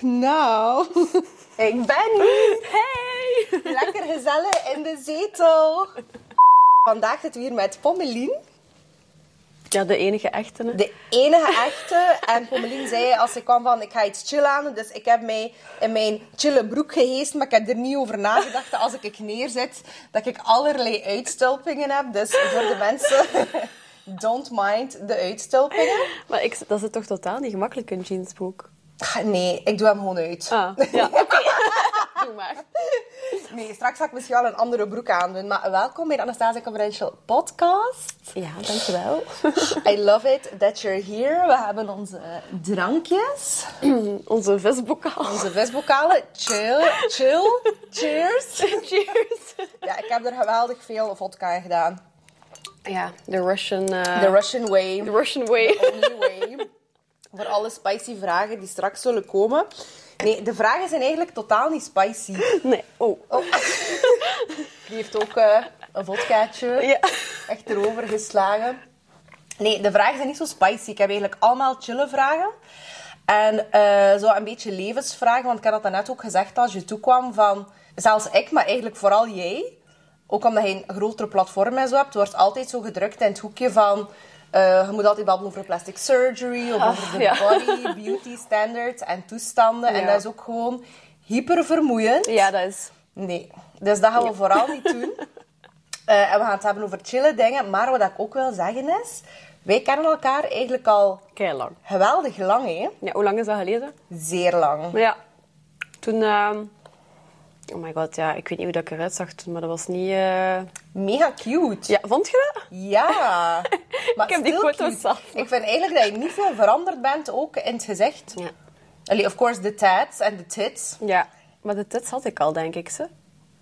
Nou, ik ben hier. Hey! Lekker gezellig in de zetel. Vandaag zitten we hier met Pommelien. Ja, de enige echte. hè. De enige echte. En Pommelien zei als ik kwam van, ik ga iets chillen aan. Dus ik heb mij in mijn chille broek geheest. Maar ik heb er niet over nagedacht als ik neerzit, dat ik allerlei uitstulpingen heb. Dus voor de mensen, don't mind de uitstulpingen. Maar ik, dat is toch totaal niet gemakkelijk, een jeansbroek? Nee, ik doe hem gewoon uit. Ah, ja, oké. Doe maar. Nee, straks ga ik misschien wel een andere broek aandoen. Maar welkom bij de Anastasia Confidential podcast. Ja, dankjewel. I love it that you're here. We hebben onze drankjes. Onze visbokaal. Onze visbokalen. Chill, chill. Cheers. Cheers. Ja, ik heb er geweldig veel vodka in gedaan. Ja, de Russian... eh, The Russian way. the Russian way. The only way. Voor alle spicy vragen die straks zullen komen. Nee, de vragen zijn eigenlijk totaal niet spicy. Nee. Oh. Oh. Die heeft ook eh, een vodkaatje Ja. echt erover geslagen. Nee, de vragen zijn niet zo spicy. Ik heb eigenlijk allemaal chille vragen. En eh, zo een beetje levensvragen. Want ik had dat net ook gezegd als je toekwam van... Zelfs ik, maar eigenlijk vooral jij. Ook omdat je een grotere platform en zo hebt. wordt altijd zo gedrukt in het hoekje van... eh, je moet altijd babbelen over plastic surgery. Of over de body, beauty standards en toestanden. En dat is ook gewoon hyper vermoeiend. Ja, dat is... Nee, dus dat gaan we vooral niet doen. Eh, en we gaan het hebben over chille dingen. Maar wat ik ook wil zeggen is... Wij kennen elkaar eigenlijk al Kei lang. geweldig lang, hè? Ja, hoe lang is dat geleden? Zeer lang. Ja, toen... ehm, Oh my god, ja, ik weet niet hoe dat ik eruit zag toen, maar dat was niet... eh, Mega cute. Ja, vond je dat? Ja. Maar Ik heb die foto's. Ik vind eigenlijk dat je niet veel veranderd bent, ook in het gezicht. Ja. Allee, of course, de tats en de tits. Ja, maar de tits had ik al, denk ik, ze.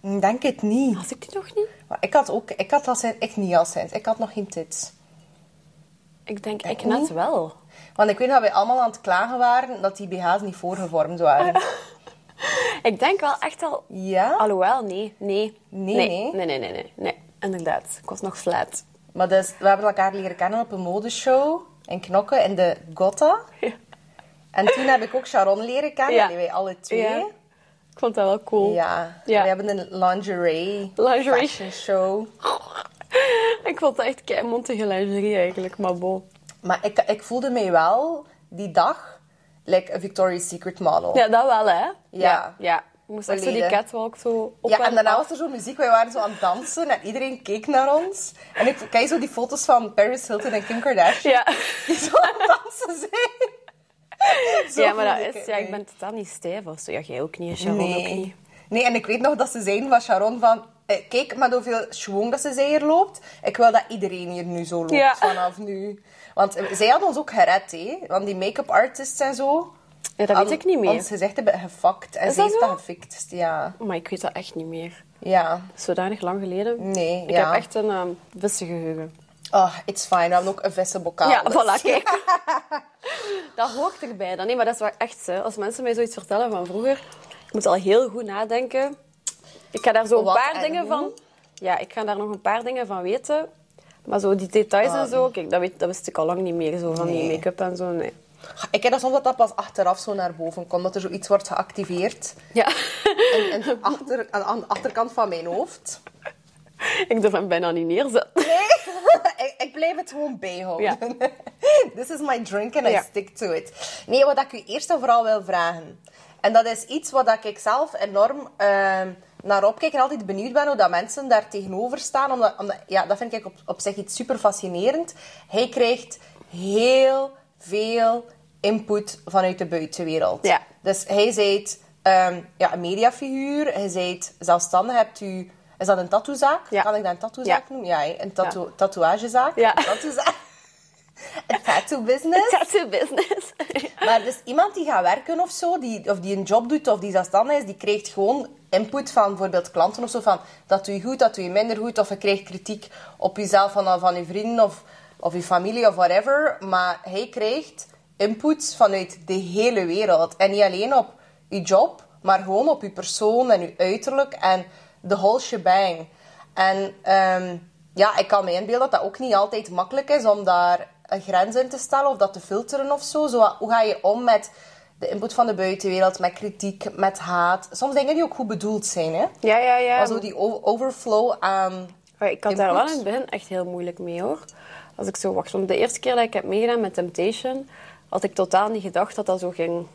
Ik denk het niet. Had ik die nog niet? Maar ik had ook... Ik had al sinds... Ik niet al sinds. Ik had nog geen tits. Ik denk, ik niet? net wel. Want ik weet dat wij allemaal aan het klagen waren dat die BH's niet voorgevormd waren. Ik denk wel echt al... Ja? Alhoewel, nee. Nee. Nee, nee. nee? Nee, nee, nee, nee. nee. Inderdaad. Ik was nog flat. Maar dus, we hebben elkaar leren kennen op een modeshow in Knokke in de Gotta. Ja. En toen heb ik ook Sharon leren kennen, Ja. wij alle twee. Ja. Ik vond dat wel cool. Ja. Ja. We hebben een lingerie, Lingerie. fashion show. Ik vond dat echt kei montige lingerie eigenlijk, maar bo. Maar ik, ik voelde mij wel die dag like Victoria's Secret model. Ja, dat wel, hè? Ja. Ja. Moest echt zo die catwalk zo op Ja, en daarna af. was er zo muziek. Wij waren zo aan het dansen en iedereen keek naar ons. En ik kijk zo die foto's van Paris Hilton en Kim Kardashian. Ja. Die zo aan het dansen zijn. Zo ja, maar dat is... Ja, ik ben totaal niet stijf of zo. Ja, jij ook niet, Sharon ook Nee. niet. Nee, en ik weet nog dat ze zeiden van Sharon van... eh, Kijk met hoeveel schwung dat ze zij hier loopt. Ik wil dat iedereen hier nu zo loopt Ja. vanaf nu. Want eh, zij hadden ons ook gered, hè. Want die make-up artists en zo... Ja, dat weet ik niet meer. Ons gezegd hebben gefakt. En Is ze heeft dat gefixt, ja. Maar ik weet dat echt niet meer. Ja. Zodanig lang geleden. Nee, Ik ja. heb echt een um, vissengeheugen. Oh, it's fine. We hebben ook een vissenbokaal. Ja, dus- voilà, kijk. dat hoort erbij dan. Nee, maar dat is wel echt zo. Als mensen mij zoiets vertellen van vroeger, ik moet al heel goed nadenken. Ik ga daar zo een Wat paar en dingen hoe? van... Ja, ik ga daar nog een paar dingen van weten. Maar zo die details en zo, kijk, dat, weet, dat wist ik al lang niet meer. Zo van die Ah. Make-up en zo, nee. Ik heb dat soms dat dat pas achteraf zo naar boven komt. Dat er zoiets wordt geactiveerd. Ja, En, en achter, aan, aan de achterkant van mijn hoofd. ik durf hem bijna niet neerzetten. Nee, ik, ik blijf het gewoon bijhouden. This is my drink and I Ja. stick to it. Nee, wat ik u eerst en vooral wil vragen. En dat is iets wat ik zelf enorm ehm, naar opkijk en altijd benieuwd ben hoe dat mensen daar tegenover staan. Omdat, omdat, ja, dat vind ik op, op zich iets super fascinerend. Hij krijgt heel veel input vanuit de buitenwereld. Ja. Dus hij zijt ehm, ja, een mediafiguur, hij zijt zelfstandig, hebt u... Is dat een tattoozaak? Ja. Kan ik dat een tattoozaak noemen? Ja, een tattoo tatoeagezaak. Ja. Een tattoozaak. Een tattoo business. Tattoo business. Maar dus iemand die gaat werken of zo, die, of die een job doet of die zelfstandig is, die krijgt gewoon input van bijvoorbeeld klanten of zo, van dat doe je goed, dat doe je minder goed, of je krijgt kritiek op jezelf van, van je vrienden of, of je familie of whatever. Maar hij krijgt input vanuit de hele wereld. En niet alleen op je job, maar gewoon op je persoon en je uiterlijk en de whole shebang. En ehm, ja, ik kan me inbeelden dat dat ook niet altijd makkelijk is om daar een grens in te stellen of dat te filteren of zo. zo hoe ga je om met de input van de buitenwereld, met kritiek, met haat. Soms dingen die ook goed bedoeld zijn, hè. Ja, ja, ja. Maar zo die overflow aan... Maar ik had daar wel in het begin echt heel moeilijk mee hoor. Als ik zo wacht, want de eerste keer dat ik heb meegedaan met Temptation, had ik totaal niet gedacht dat dat zo ging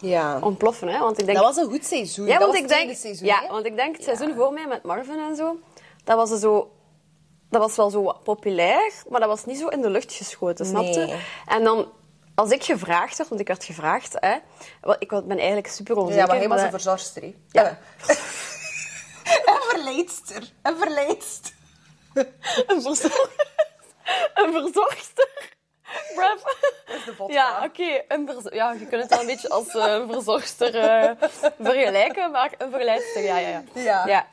Ja. ontploffen. Hè? Want ik denk, Dat was een goed seizoen. ja, dat want was ik denk, seizoen, ja, want ik denk het seizoen voor mij met Marvin en zo, dat was er zo. Dat was wel zo populair, maar dat was niet zo in de lucht geschoten, snapte? Nee. En dan, als ik gevraagd werd, want ik werd gevraagd, hè, wel, ik was- ben eigenlijk super onzeker. Ja, maar hij was een verzorgster. Ja. Eh. een verleidster. Een verleidster. Een verzorgster. Een verzorgster. Bruv. is de vodka. Ja, oké. een verzo- Ja, je kunt het wel een beetje als een verzorgster eh, vergelijken, maar een verleidster, ja, ja, ja. Ja.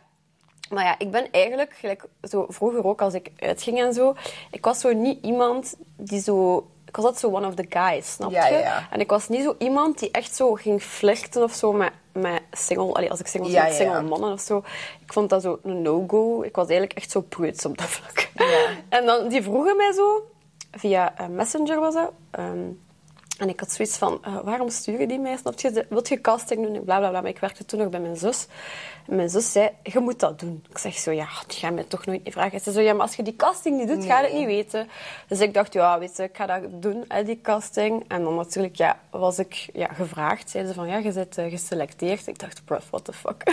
Maar ja, ik ben eigenlijk, gelijk zo vroeger ook als ik uitging en zo, ik was zo niet iemand die zo... Ik was altijd zo one of the guys, snap je? ja, ja. En ik was niet zo iemand die echt zo ging flirten of zo met, met single... Allee, als ik single was, Ja, met single mannen of zo. Ik vond dat zo een no-go. Ik was eigenlijk echt zo preuts op dat vlak. Ja. En dan, die vroegen mij zo, via eh, Messenger was dat... ehm, en ik had zoiets van, eh, waarom sturen die mij? Je? Wilt je casting doen? En Bla, bla, bla. Maar ik werkte toen nog bij mijn zus. En mijn zus zei, je moet dat doen. Ik zeg zo, ja, die gaan mij toch nooit niet vragen. Ze zei zo, ja, maar als je die casting niet doet, ga je het niet weten. Dus ik dacht, ja, weet je, ik ga dat doen, hè, die casting. En dan natuurlijk, ja, was ik ja, gevraagd. Zeiden ze van, ja, je bent eh, geselecteerd. Ik dacht, bruv, what the fuck?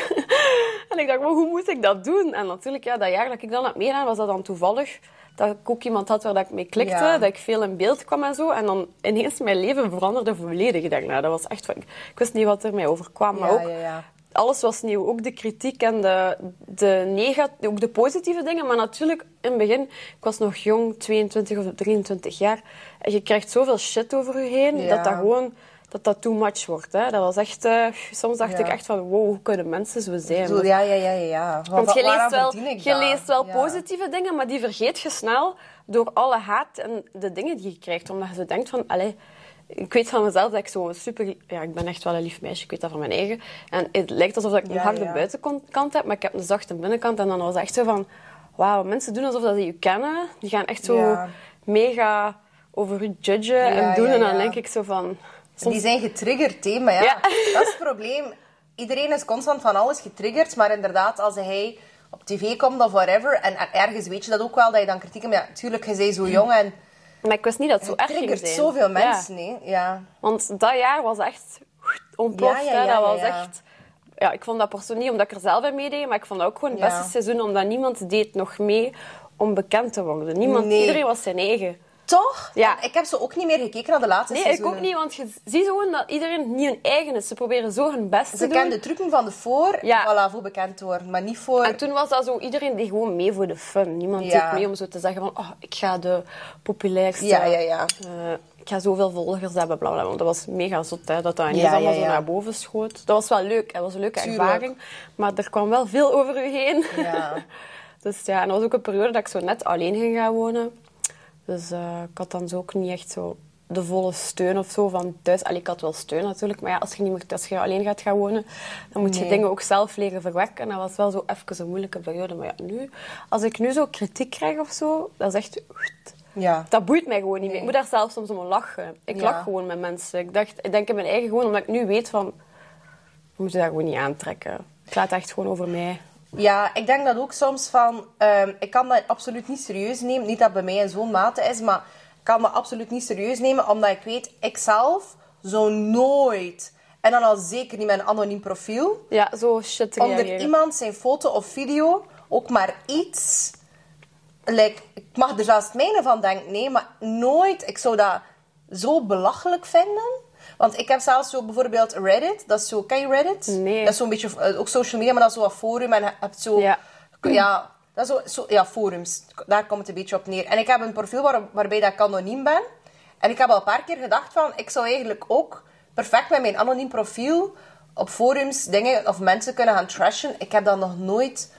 en ik dacht, maar hoe moet ik dat doen? En natuurlijk, ja, dat jaar dat ik dan had meegedaan, was dat dan toevallig dat ik ook iemand had waar dat ik mee klikte, Ja. dat ik veel in beeld kwam en zo. En dan ineens mijn leven veranderde volledig. Ik dacht, nou, dat was echt... van- Ik wist niet wat er mij overkwam, maar Ja, ook... ja. Alles was nieuw. Ook de kritiek en de, de, ook de positieve dingen. Maar natuurlijk, in het begin... Ik was nog jong, 22 of 23 jaar. En je krijgt zoveel shit over je heen, dat dat gewoon... Dat dat too much wordt. Hè. Dat was echt... eh, soms dacht Ja. ik echt van, wow, hoe kunnen mensen zo zijn? Zo, ja, ja, ja, ja, ja. Wa- Want je leest wel, je dat? leest wel Ja. positieve dingen, maar die vergeet je snel door alle haat en de dingen die je krijgt. Omdat je zo denkt van, allee, ik weet van mezelf dat ik zo super... Ja, ik ben echt wel een lief meisje, ik weet dat van mijn eigen. En het lijkt alsof ik een Ja, harde buitenkant heb, maar ik heb een zachte binnenkant. En dan was het echt zo van, wauw, mensen doen alsof dat ze je kennen. Die gaan echt zo mega over je judgen en doen. En dan denk ik zo van... Die zijn getriggerd, hè. Maar ja, Ja. dat is het probleem. Iedereen is constant van alles getriggerd. Maar inderdaad, als hij op tv komt of whatever... En ergens weet je dat ook wel, dat je dan kritiek hebt. Maar ja, tuurlijk, je bent zo jong en... Maar ik wist niet dat het zo erg ging triggert zoveel Ja. mensen, hè. Ja. Want dat jaar was echt ontploft. Ja, ja, dat was echt... Ja, ik vond dat persoonlijk niet omdat ik er zelf in meedeed, maar ik vond dat ook gewoon het beste seizoen, omdat niemand deed nog mee om bekend te worden. Niemand, Nee. Iedereen was zijn eigen. Toch? Ja. Ik heb zo ook niet meer gekeken naar de laatste Nee, ik seizoenen. ook niet, want je ziet gewoon dat iedereen niet hun eigen is. Ze proberen zo hun best te Ze doen. kennen de trucken van de voor, Ja. voilà, voor bekend te worden. Maar niet voor... En toen was dat zo, iedereen deed gewoon mee voor de fun. Niemand Ja. deed mee om zo te zeggen van, oh, ik ga de populairste... Ja, ja, ja. eh, ik ga zoveel volgers hebben, bla, bla, bla. Want dat was mega zot, hè, dat dat ineens Ja, allemaal ja, zo naar boven schoot. Dat was wel leuk, dat was een leuke Tuurlijk. ervaring. Maar er kwam wel veel over u heen. Ja. dus ja, en dat was ook een periode dat ik zo net alleen ging gaan wonen. Dus eh, ik had dan zo ook niet echt zo de volle steun of zo van thuis. Allee, ik had wel steun natuurlijk, maar ja, als je, niet meer, als je alleen gaat gaan wonen, dan moet je Nee. dingen ook zelf leren verwerken. En dat was wel zo even een moeilijke periode. Maar ja, nu, als ik nu zo kritiek krijg of zo, dat is echt... Ja. Dat boeit mij gewoon niet meer. Ik moet daar zelf soms om lachen. Ik Ja. lach gewoon met mensen. Ik, dacht, ik denk in mijn eigen gewoon, omdat ik nu weet van... We moeten dat gewoon niet aantrekken. Het gaat echt gewoon over mij. Ja, ik denk dat ook soms van... ehm, ik kan dat absoluut niet serieus nemen. Niet dat bij mij in zo'n mate is, maar ik kan dat absoluut niet serieus nemen, omdat ik weet, ik zelf zou nooit... En dan al zeker niet met een anoniem profiel. Ja, zo shit Onder reageren. iemand zijn foto of video ook maar iets... Like, ik mag er zelfs het mijne van denken, nee, maar nooit... Ik zou dat zo belachelijk vinden. Want ik heb zelfs zo bijvoorbeeld Reddit. Dat is zo... Ken je Reddit? Nee. Dat is zo'n beetje... eh, Ook social media, maar dat is zo een forum. En je hebt zo... Ja. Ja, dat is zo, zo... Ja, forums. Daar komt het een beetje op neer. En ik heb een profiel waar, waarbij dat ik anoniem ben. En ik heb al een paar keer gedacht van... Ik zou eigenlijk ook perfect met mijn anoniem profiel op forums dingen of mensen kunnen gaan trashen. Ik heb dat nog nooit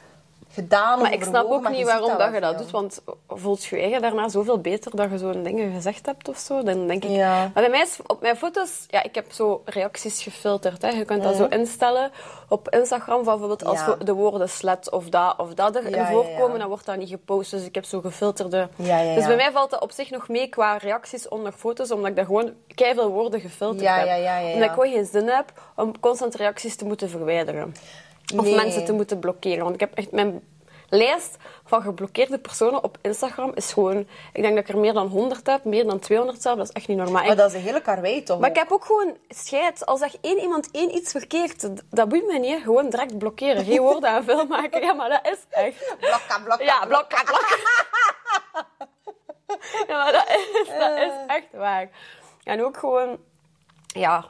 gedaan Maar ik snap ook maar niet waarom dat je dat doet. Want voelt je eigen daarna zoveel beter dat je zo'n dingen gezegd hebt of zo? Dan denk ik... Ja. Maar bij mij is op mijn foto's... Ja, ik heb zo reacties gefilterd. Hè. Je kunt dat zo instellen op Instagram. Van bijvoorbeeld als Ja. de woorden slet of dat of dat erin Ja, voorkomen, dan wordt dat niet gepost. Dus ik heb zo gefilterde... Dus bij mij valt dat op zich nog mee qua reacties onder foto's, omdat ik daar gewoon veel woorden gefilterd heb. Omdat ik gewoon geen zin heb om constant reacties te moeten verwijderen. Of Nee. mensen te moeten blokkeren. Want ik heb echt mijn lijst van geblokkeerde personen op Instagram is gewoon... Ik denk dat ik er meer dan 100 heb, meer dan 200 zelf. Dat is echt niet normaal. Maar dat is een hele karwei toch? Maar ik heb ook gewoon scheid. Als er één iemand één iets verkeerd, dat boeit mij niet. Gewoon direct blokkeren. Geen woorden aan veel maken. Ja, maar dat is echt... Blokka, blokka, Ja, blokka, blokka. ja, maar dat is, dat is echt waar. En ook gewoon... Ja,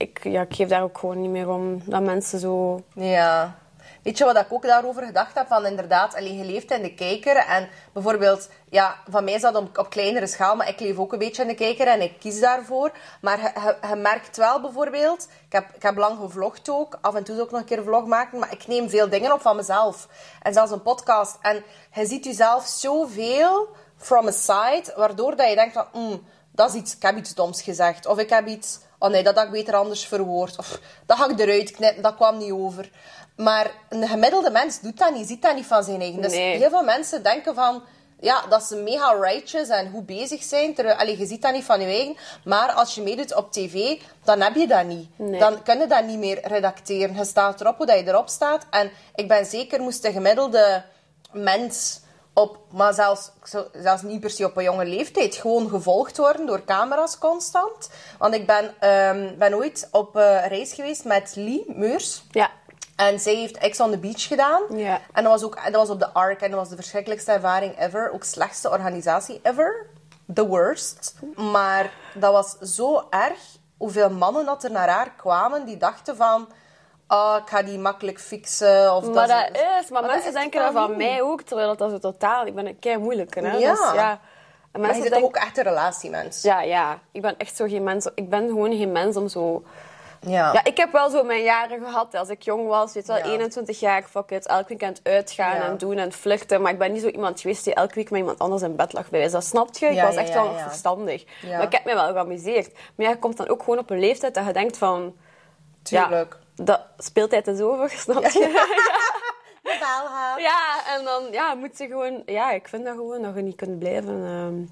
ik, ja, ik geef daar ook gewoon niet meer om. Dat mensen zo... Ja. Weet je wat ik ook daarover gedacht heb? Van inderdaad, alleen je leeft in de kijker. En bijvoorbeeld, ja, van mij is dat op, kleinere schaal, maar ik leef ook een beetje in de kijker en ik kies daarvoor. Maar je, merkt wel bijvoorbeeld, ik heb, ik heb lang gevlogd ook, af en toe ook nog een keer vlog maken, maar ik neem veel dingen op van mezelf. En zelfs een podcast. En je ziet jezelf zoveel from a side, waardoor dat je denkt van, mm, dat is iets, ik heb iets doms gezegd. Of ik heb iets, oh nee, dat had ik beter anders verwoord. Of dat ga ik eruit knippen, dat kwam niet over. Maar een gemiddelde mens doet dat niet, ziet dat niet van zijn eigen. Dus Nee. heel veel mensen denken van, ja, dat ze mega righteous en goed bezig zijn. Terwijl, allee, je ziet dat niet van je eigen. Maar als je meedoet op tv, dan heb je dat niet. Nee. Dan kun je dat niet meer redacteren. Je staat erop hoe dat je erop staat. En ik ben zeker, moest de gemiddelde mens op, maar zelfs, zelfs niet per se op een jonge leeftijd, gewoon gevolgd worden door camera's constant. Want ik ben, ehm, ben ooit op eh, reis geweest met Lee Meurs. Ja. En zij heeft Ex on the Beach gedaan. Ja. En dat was ook dat was op de Ark. En dat was de verschrikkelijkste ervaring ever. Ook slechtste organisatie ever. The worst. Maar dat was zo erg hoeveel mannen dat er naar haar kwamen die dachten van... Oh, ik ga die makkelijk fixen. Of Maar dat is- is, maar, dat mensen is denken dat van mij ook, terwijl dat zo totaal... Ik ben een kei moeilijke, hè. Ja. Dus, ja. En Maar je mensen bent ook echt een relatiemens? Ja, ja. Ik ben echt zo geen mens... Ik ben gewoon geen mens om zo... Ja. Ja, ik heb wel zo mijn jaren gehad. Als ik jong was, weet je wel, Ja. 21 jaar, fuck it. Elk weekend uitgaan Ja. en doen en flirten. Maar ik ben niet zo iemand geweest die elke week met iemand anders in bed lag bij wijze. Dat snapt je? Ik Ja, was echt wel verstandig. Ja. Maar ik heb me wel geamuseerd. Maar ja, je komt dan ook gewoon op een leeftijd dat je denkt van... Tuurlijk. Ja, dat speeltijd is over, snap je? Belhaat. Ja, en dan ja, moet je gewoon... Ja, ik vind dat gewoon, dat je niet kunt blijven. ehm,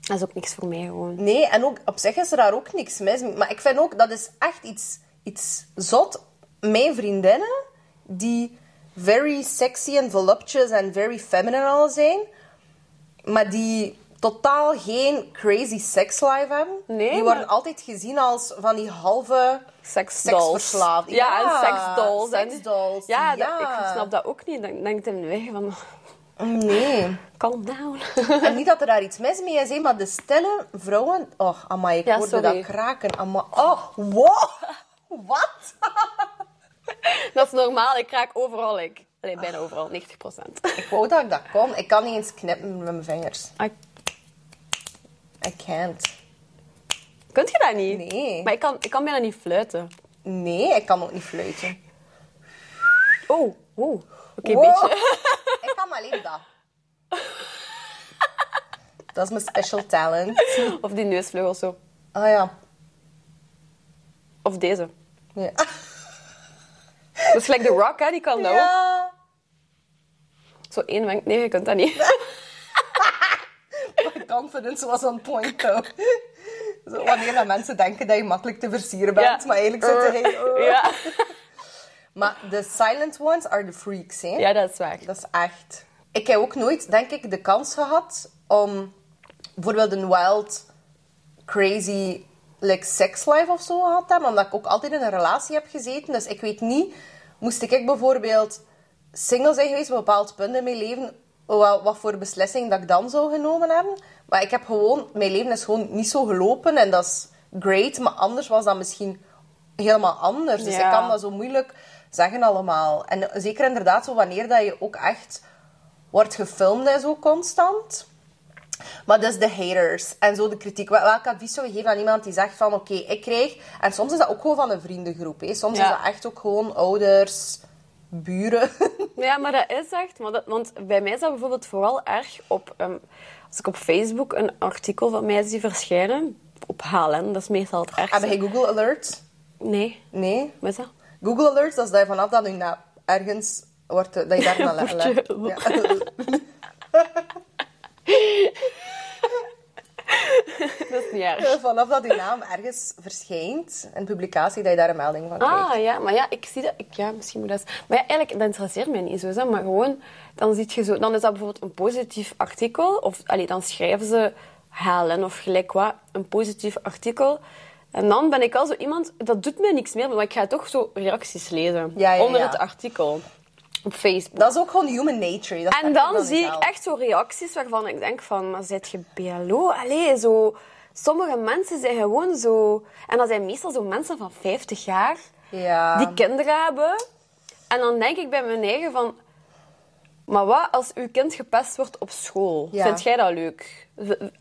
dat is ook niks voor mij gewoon. Nee, en ook op zich is er daar ook niks mis mee. Maar ik vind ook, dat is echt iets, iets zot. Mijn vriendinnen, die very sexy en voluptuous en very feminine al zijn, maar die totaal geen crazy sex life hebben. Nee, die maar- worden altijd gezien als van die halve Seksdolls. seksverslaafd. Ja, en seksdolls. En-. Ja, dat- ja. ik snap dat ook niet. Dan denk ik in de weg van... Nee. Calm down. En niet dat er daar iets mis mee is, hè, maar de stille vrouwen... Oh, amai, ik Ja, hoorde sorry. dat kraken. Amai. Oh, wow. Wat? dat is normaal. Ik raak overal. Ik. Allee, bijna overal. 90 procent. Ik wou dat ik dat kon. Ik kan niet eens knippen met mijn vingers. I can't. Kunt je dat niet? Nee. Maar ik kan, ik kan bijna niet fluiten. Nee, ik kan ook niet fluiten. Oh, oh. Oké, Wow. beetje. Ik kan alleen dat. Dat is mijn special talent. Of die neusvleugel zo. Ah ja. Of deze. Ja. Dat is gelijk de Rock, hè. Die kan dat ook. ja. Zo één wenk. Nee, je kunt dat niet. Confidence was on point, though. Zo, wanneer dat mensen denken dat je makkelijk te versieren bent, maar eigenlijk zit er geen... Ja. Maar de silent ones are the freaks, hè? ja, dat is waar. Dat is echt. Ik heb ook nooit, denk ik, de kans gehad om bijvoorbeeld een wild, crazy like, sex life of zo gehad te hebben, omdat ik ook altijd in een relatie heb gezeten. Dus ik weet niet, moest ik bijvoorbeeld single zijn geweest op een bepaald punt in mijn leven, wat, wat voor beslissing dat ik dan zou genomen hebben. Maar ik heb gewoon, mijn leven is gewoon niet zo gelopen en dat is great, maar anders was dat misschien helemaal anders. Dus Ja. ik kan dat zo moeilijk zeggen allemaal. En zeker inderdaad zo wanneer dat je ook echt wordt gefilmd en zo constant. Maar dus de haters en zo de kritiek. Wel- Welk advies zou je geven aan iemand die zegt van oké, ik krijg... En soms is dat ook gewoon van een vriendengroep. Hè. Soms Ja. is dat echt ook gewoon ouders, buren. Ja, maar dat is echt... Maar dat, want bij mij is dat bijvoorbeeld vooral erg op... ehm, als ik op Facebook een artikel van mij zie verschijnen... Op HLN, dat is meestal het ergste. Heb je Google Alerts? Nee, Nee. wat is dat? Google Alerts, dat is dat je vanaf dat je nou ergens wordt, eh, dat je daar naar. Ja. Dat is niet erg. vanaf dat je naam ergens verschijnt, een publicatie, dat je daar een melding van krijgt. Ah, ja, maar ja, ik zie dat... Ik, ja, misschien moet dat... Maar ja, eigenlijk, dat interesseert mij niet zo, hè, maar gewoon... Dan, ziet je zo, dan is dat bijvoorbeeld een positief artikel, of allee, dan schrijven ze HLN of gelijk wat, een positief artikel. En dan ben ik al zo iemand... Dat doet mij niks meer, maar ik ga toch zo reacties lezen Ja, ja, onder ja. het artikel op Facebook. Dat is ook gewoon human nature. Dat En dan zie ik echt zo reacties waarvan ik denk van, maar zit je BLO? Allee, zo... Sommige mensen zijn gewoon zo... En dat zijn meestal zo mensen van 50 jaar Ja. die kinderen hebben. En dan denk ik bij mijn eigen van... Maar wat als uw kind gepest wordt op school? Ja. Vind jij dat leuk?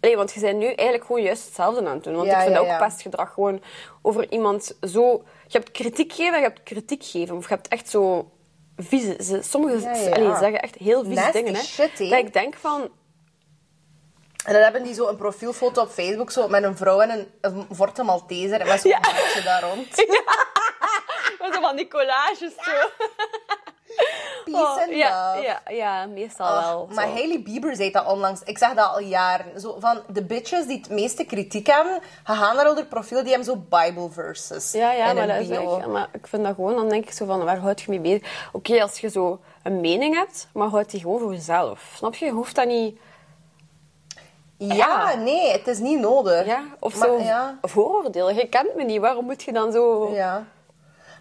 Allee, want je bent nu eigenlijk gewoon juist hetzelfde aan het doen. Want Ja, ik vind ja, ook pestgedrag gewoon over iemand zo... Je hebt kritiek geven en je hebt kritiek geven. Of je hebt echt zo... Vieze... ze- Sommigen Ja, ja, allee, ja. zeggen echt heel vieze Nasty dingen. Hè. shit, dat ik denk van... En dan hebben die zo een profielfoto op Facebook zo, met een vrouw en een, een Forte Malteser en met zo'n Ja. daar rond. Zo van die collages zo. Peace and Oh, ja, love. ja, ja, meestal Ach, wel. maar zo. Hailey Bieber zei dat onlangs. Ik zeg dat al jaren. Zo van de bitches die het meeste kritiek hebben, gaan naar hun profiel, die hebben zo Bible verses Ja, ja, maar, dat is bio. echt, maar ik vind dat gewoon, dan denk ik zo van, waar houd je mee bezig? Oké, als je zo een mening hebt, maar houd die gewoon voor jezelf. Snap je? Je hoeft dat niet... Ja, Ja. nee, het is niet nodig. Ja, of Maar- zo Ja, vooroordelen. Je kent me niet, waarom moet je dan zo... ja.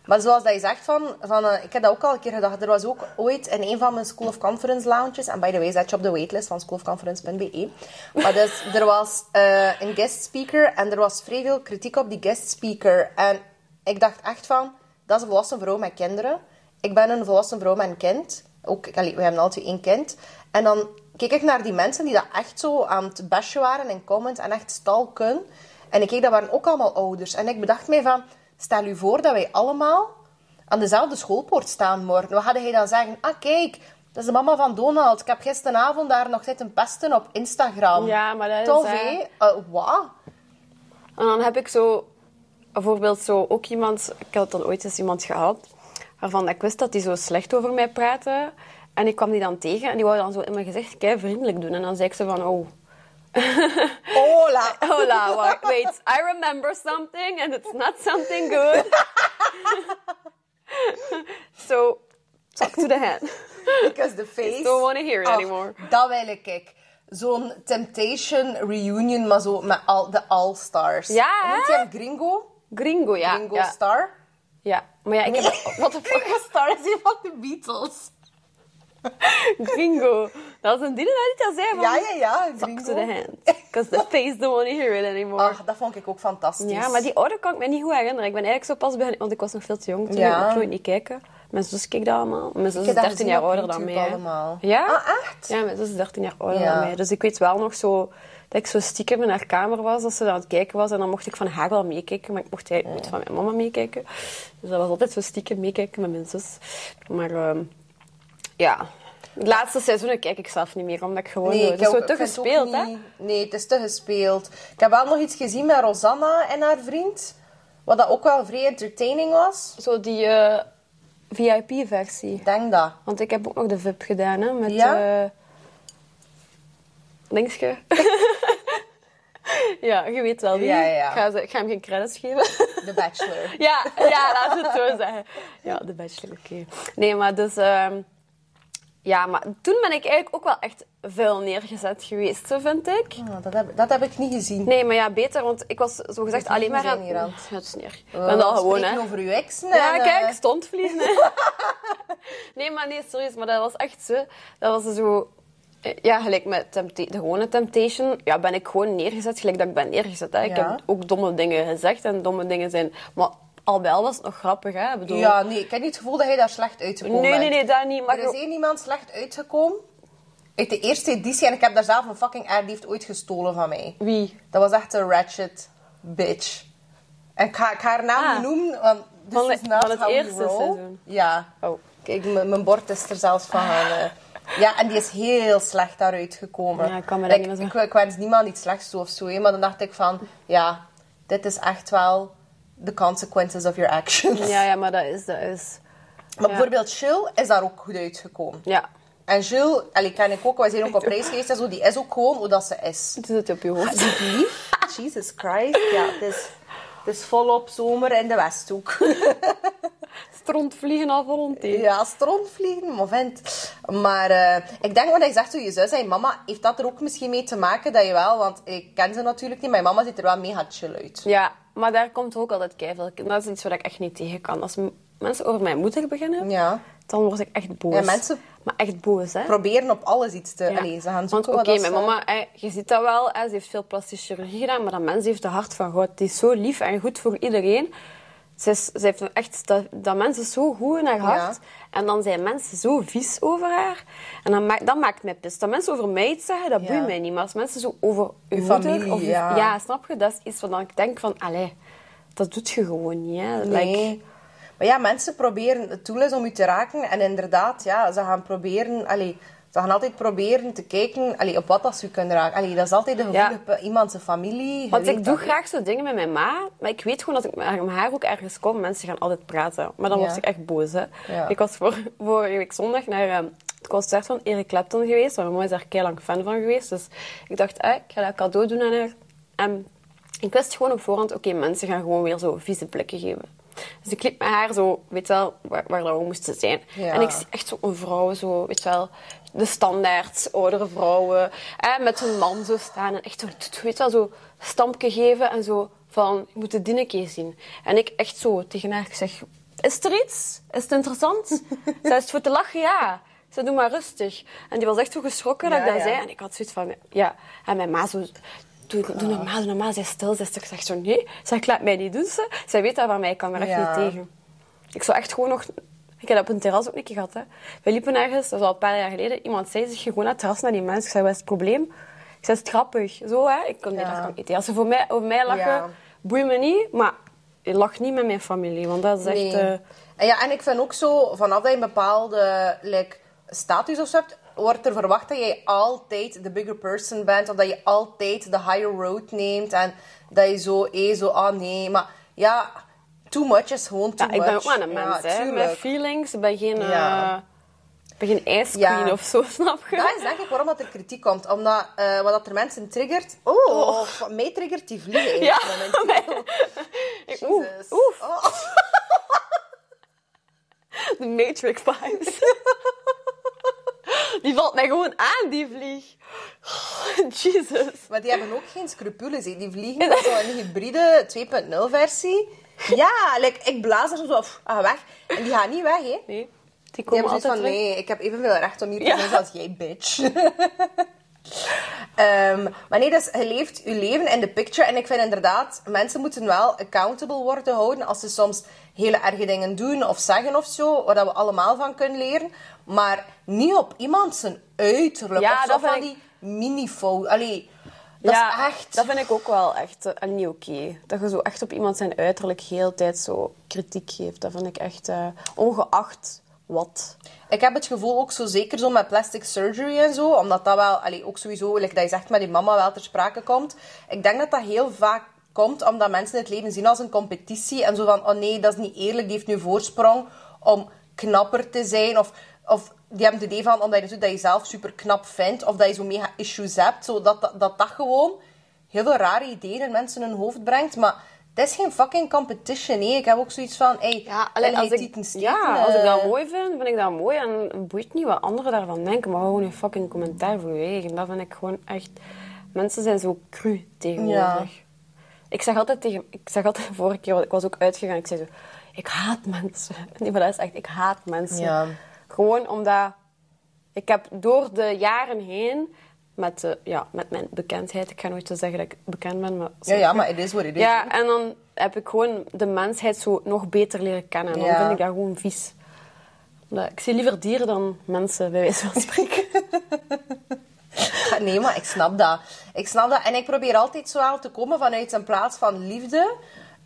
Maar zoals dat je zegt, van, van, eh, ik heb dat ook al een keer gedacht. Er was ook ooit in een van mijn School of Conference lounges, en by the way, zet je op de waitlist van schoolofconference.be. Maar dus, er was eh, een guest speaker en er was vrij veel kritiek op die guest speaker. En ik dacht echt van, dat is een volwassen vrouw met kinderen. Ik ben een volwassen vrouw met een kind. Ook, we hebben altijd één kind. En dan keek ik naar die mensen die dat echt zo aan het bashen waren in comments en echt stalken. En ik keek, dat waren ook allemaal ouders. En ik bedacht mij van, stel u voor dat wij allemaal aan dezelfde schoolpoort staan morgen. Wat hadden hij dan zeggen? Ah, kijk, dat is de mama van Donald. Ik heb gisteravond daar nog zitten pesten op Instagram. Ja, maar dat is... Tof, eh? Eh, wat? En dan heb ik zo, bijvoorbeeld zo ook iemand, ik had dan ooit eens iemand gehad, waarvan ik wist dat die zo slecht over mij praatte. En ik kwam die dan tegen en die wou dan zo in mijn gezicht kei vriendelijk doen. En dan zei ik zo van, oh, Hola. hola, wa- wait, I remember something and it's not something good. so, talk to the hand. Because the face... don't wanna hear it anymore. Dat wil ik. Zo'n Temptation reunion, maar zo met al, de All-Stars. Ja, noemt hij hem? Gringo? Gringo, ja. Gringo ja. Star? Ja, maar ja, ik heb... What the fuck? Gringo Star is een van de Beatles. Gringo. Dat was een ding dat ik dat zei van... Ja, ja, ja. Gringo. to the hand. Because the face don't want to hear it anymore. Ach, dat vond ik ook fantastisch. Ja, maar die oude kan ik me niet goed herinneren. Ik ben eigenlijk zo pas begonnen, want ik was nog veel te jong toen. Ja. Ik mocht nooit niet kijken. Mijn zus keek dat allemaal. Mijn zus is heb dat 13 gezien jaar ouder dan mij. allemaal. Ja? Ah, echt? Ja, mijn zus is 13 jaar ouder Ja. dan mij. Dus ik weet wel nog zo dat ik zo stiekem in haar kamer was als ze aan het kijken was. En dan mocht ik van haar wel meekijken, maar ik mocht eigenlijk niet van mijn mama meekijken. Dus dat was altijd zo stiekem meekijken met mijn zus. Maar ehm, ja, het laatste seizoen kijk ik zelf niet meer, omdat ik gewoon... Nee, het is zo te gespeeld, hè? Nee, het is te gespeeld. Ik heb wel nog iets gezien met Rosanna en haar vriend. Wat dat ook wel vrij entertaining was. Zo die eh, VIP-versie. Denk dat. Want ik heb ook nog de VIP gedaan, hè, met... Ja? eh Linkske. ja, je weet wel wie. Ja, ja, ja. Ik, ga, ze- ik ga hem geen credits geven. The Bachelor. ja, ja, laten we het zo zeggen. Ja, de bachelor, oké. Nee, maar dus... ehm, ja, maar toen ben ik eigenlijk ook wel echt veel neergezet geweest, zo vind ik. Ah, dat, heb, dat heb ik niet gezien. Nee, maar ja, beter, want ik was zo gezegd alleen maar... aan- Ja, het is neer. Ik We ben al gewoon, hè. over uw exen. Ja, kijk, eh, stontvliegen. hè. nee, maar nee, serieus. Maar dat was echt zo... Dat was zo... Ja, gelijk met de gewone Temptation, ja, ben ik gewoon neergezet gelijk dat ik ben neergezet. Hè. Ik Ja. heb ook domme dingen gezegd en domme dingen zijn... Maar al bij al was het nog grappig, hè. Ik bedoel... Ja, nee, ik heb niet het gevoel dat hij daar slecht uitgekomen nee, nee, bent. nee, dat niet. Maar Er is één iemand slecht uitgekomen. Uit de eerste editie. En ik heb daar zelf een fucking air. Die heeft ooit gestolen van mij. Wie? Dat was echt een ratchet bitch. En ik ga, ik ga haar naam Ah. noemen. Want this Van de- het eerste seizoen. Ja. Oh. Kijk, mijn bord is er zelfs van gaan... eh. Ja, en die is heel slecht daaruit gekomen. Ja, ik kan me dat ik, niet meer ik, zo- ik wens niemand iets slechts toe of zo, hè, maar dan dacht ik van... Ja, dit is echt wel the consequences of your actions. Ja, ja, maar dat is... Dat is Maar Ja. bijvoorbeeld Chill is daar ook goed uitgekomen. ja, En Jules, allee, ken ik ook, wij zijn ook op reis geweest en zo, die is ook gewoon hoe dat ze is. het zit op je hoofd. Lief? Jesus Christ, ja, het is, het is volop zomer in de Westhoek. Strontvliegen al vol thee. Ja, strontvliegen, moment. Maar eh, ik denk wat hij zegt toen je zus zei, mama, heeft dat er ook misschien mee te maken dat je wel, want ik ken ze natuurlijk niet, maar mama ziet er wel mega chill uit. Ja, maar daar komt ook altijd keiveel. Dat is iets wat ik echt niet tegen kan. Als mensen over mijn moeder beginnen, Ja. dan word ik echt boos. Ja, mensen- Maar echt boos, hè? Proberen op alles iets te... Ja. Ze gaan Want oké, mijn mama, hè, je ziet dat wel, hè, ze heeft veel plastische chirurgie gedaan, maar dat mens heeft een hart van goud. Die is zo lief en goed voor iedereen. Ze, is, ze heeft echt, dat, dat mens is zo goed in haar hart. En dan zijn mensen zo vies over haar. En dan maakt, dat maakt mij pist. Dat mensen over mij iets zeggen, dat Ja. boeit mij niet. Maar als mensen zo over uw Uw moeder... familie, of ja. ja, snap je? Dat is iets wat dan ik denk van, allee, dat doet je gewoon niet. Hè. Nee. Like, Maar ja, mensen proberen... Het doel is om u te raken. En inderdaad, ja, ze gaan proberen... Allee, ze gaan altijd proberen te kijken allee, op wat dat ze kunnen raken. Allee, dat is altijd de Ja. gevoelige... Iemand zijn familie. Want ik doe graag zo dingen met mijn ma, maar ik weet gewoon dat ik met haar ook ergens kom. Mensen gaan altijd praten, maar dan Ja. word ik echt boos. Hè. Ja. Ik was voor, vorige week zondag naar ehm, het concert van Eric Clapton geweest. Mijn mama is daar lang fan van geweest. Dus ik dacht, eh, ik ga dat cadeau doen aan haar. En ik wist gewoon op voorhand, oké, mensen gaan gewoon weer zo vieze blikken geven. Dus ik liep met haar zo, weet wel, waar, waar we moesten zijn. Ja. En ik zie echt zo'n vrouw, zo, weet wel, de standaard oudere vrouwen, eh, met een man zo staan. En echt zo, weet wel, zo stampje geven en zo van, je moet de dingetjes zien. En ik echt zo tegen haar, ik zeg, is er iets? Is het interessant? Zij is voor te lachen, ja. Ze doe maar rustig. En die was echt zo geschrokken dat ik dat ja. zei. En ik had zoiets van, ja. En mijn ma zo, doe, doe normaal, doe normaal. Zij stil. Zij zegt zo, nee. Ik zeg, laat mij niet doen. Ze. Zij weet dat van mij. Ik kan er echt Ja. niet tegen. Ik zou echt gewoon nog... Ik heb dat op een terras ook een keer gehad. Hè. We liepen ergens, dat was al een paar jaar geleden. Iemand zei zich gewoon naar het terras naar die mensen. Ik zei, wat is het probleem? Ik zei, is het grappig? Zo, hè. Ik kon die Ja. eten. Als ze voor mij, over mij lachen, Ja. boeit me niet. Maar je lacht niet met mijn familie. Want dat is echt... Eh, En, ja, en ik vind ook zo, vanaf dat je een bepaalde like, status of zo hebt, wordt er verwacht dat jij altijd de bigger person bent. Of dat je altijd de higher road neemt. En dat je zo, eh, zo, ah nee. Maar ja, too much is gewoon too ja, ik much. ben ook maar een mens, Ja, hè. Met feelings. Ik ben geen... Ja. ik ben geen ice queen Ja. of zo, snap je? Dat is denk ik waarom dat er kritiek komt. Omdat eh, wat dat er mensen triggert... Oh, of mij triggert die vliegen Ja, momenteel. Ik- Oeh, Oh. de Matrix vibes. Die valt mij gewoon aan, die vlieg. Jesus. Maar die hebben ook geen scrupules. hè. Die vliegen met zo'n hybride 2.0 versie. Ja, like, ik blaas er zo af, ah, weg. En die gaan niet weg, hè. Nee, die Die komen zoiets altijd van, terug. nee, ik heb evenveel recht om hier te Ja. zijn als jij, bitch. Ehm, maar nee, dus je leeft je leven in de picture. En ik vind inderdaad, mensen moeten wel accountable worden houden als ze soms hele erge dingen doen of zeggen of zo, waar dat we allemaal van kunnen leren. Maar niet op iemand zijn uiterlijk Ja, of zo van die mini-fout. Allee, dat ja, is echt... dat vind ik ook wel echt eh, niet oké. Dat je zo echt op iemand zijn uiterlijk heel tijd zo kritiek geeft. Dat vind ik echt eh, ongeacht wat. Ik heb het gevoel ook zo zeker zo met plastic surgery en zo, omdat dat wel, allee, ook sowieso, like dat je zegt, met die mama wel ter sprake komt. Ik denk dat dat heel vaak komt omdat mensen het leven zien als een competitie en zo van, oh nee, dat is niet eerlijk, die heeft nu voorsprong om knapper te zijn of, of die hebben het idee van, omdat je, doet dat je zelf super knap vindt of dat je zo mega issues hebt, zo dat, dat, dat dat gewoon heel veel rare ideeën in mensen hun hoofd brengt, maar het is geen fucking competition, nee. Ik heb ook zoiets van, hey, Ja, jij als ik, steken, ja, als ik dat eh, mooi vind, vind ik dat mooi. En boeit niet wat anderen daarvan denken, maar gewoon een fucking commentaar voor je eigen. Dat vind ik gewoon echt... Mensen zijn zo cru tegenwoordig. Ja. Ik zeg altijd tegen... Ik zeg altijd, vorige keer, ik was ook uitgegaan, ik zei zo... Ik haat mensen. Nee, maar dat is echt... Ik haat mensen. Ja. Gewoon omdat... Ik heb door de jaren heen... Met, de, ja, met mijn bekendheid. Ik ga nooit zo zeggen dat ik bekend ben, maar... Ja, ja, maar het is wat het is. Ja, en dan heb ik gewoon de mensheid zo nog beter leren kennen. En dan Ja. vind ik dat gewoon vies. Omdat Ik zie liever dieren dan mensen, bij wijze van spreken. Ja, Nee, maar ik snap dat. Ik snap dat. En ik probeer altijd zo wel te komen vanuit een plaats van liefde.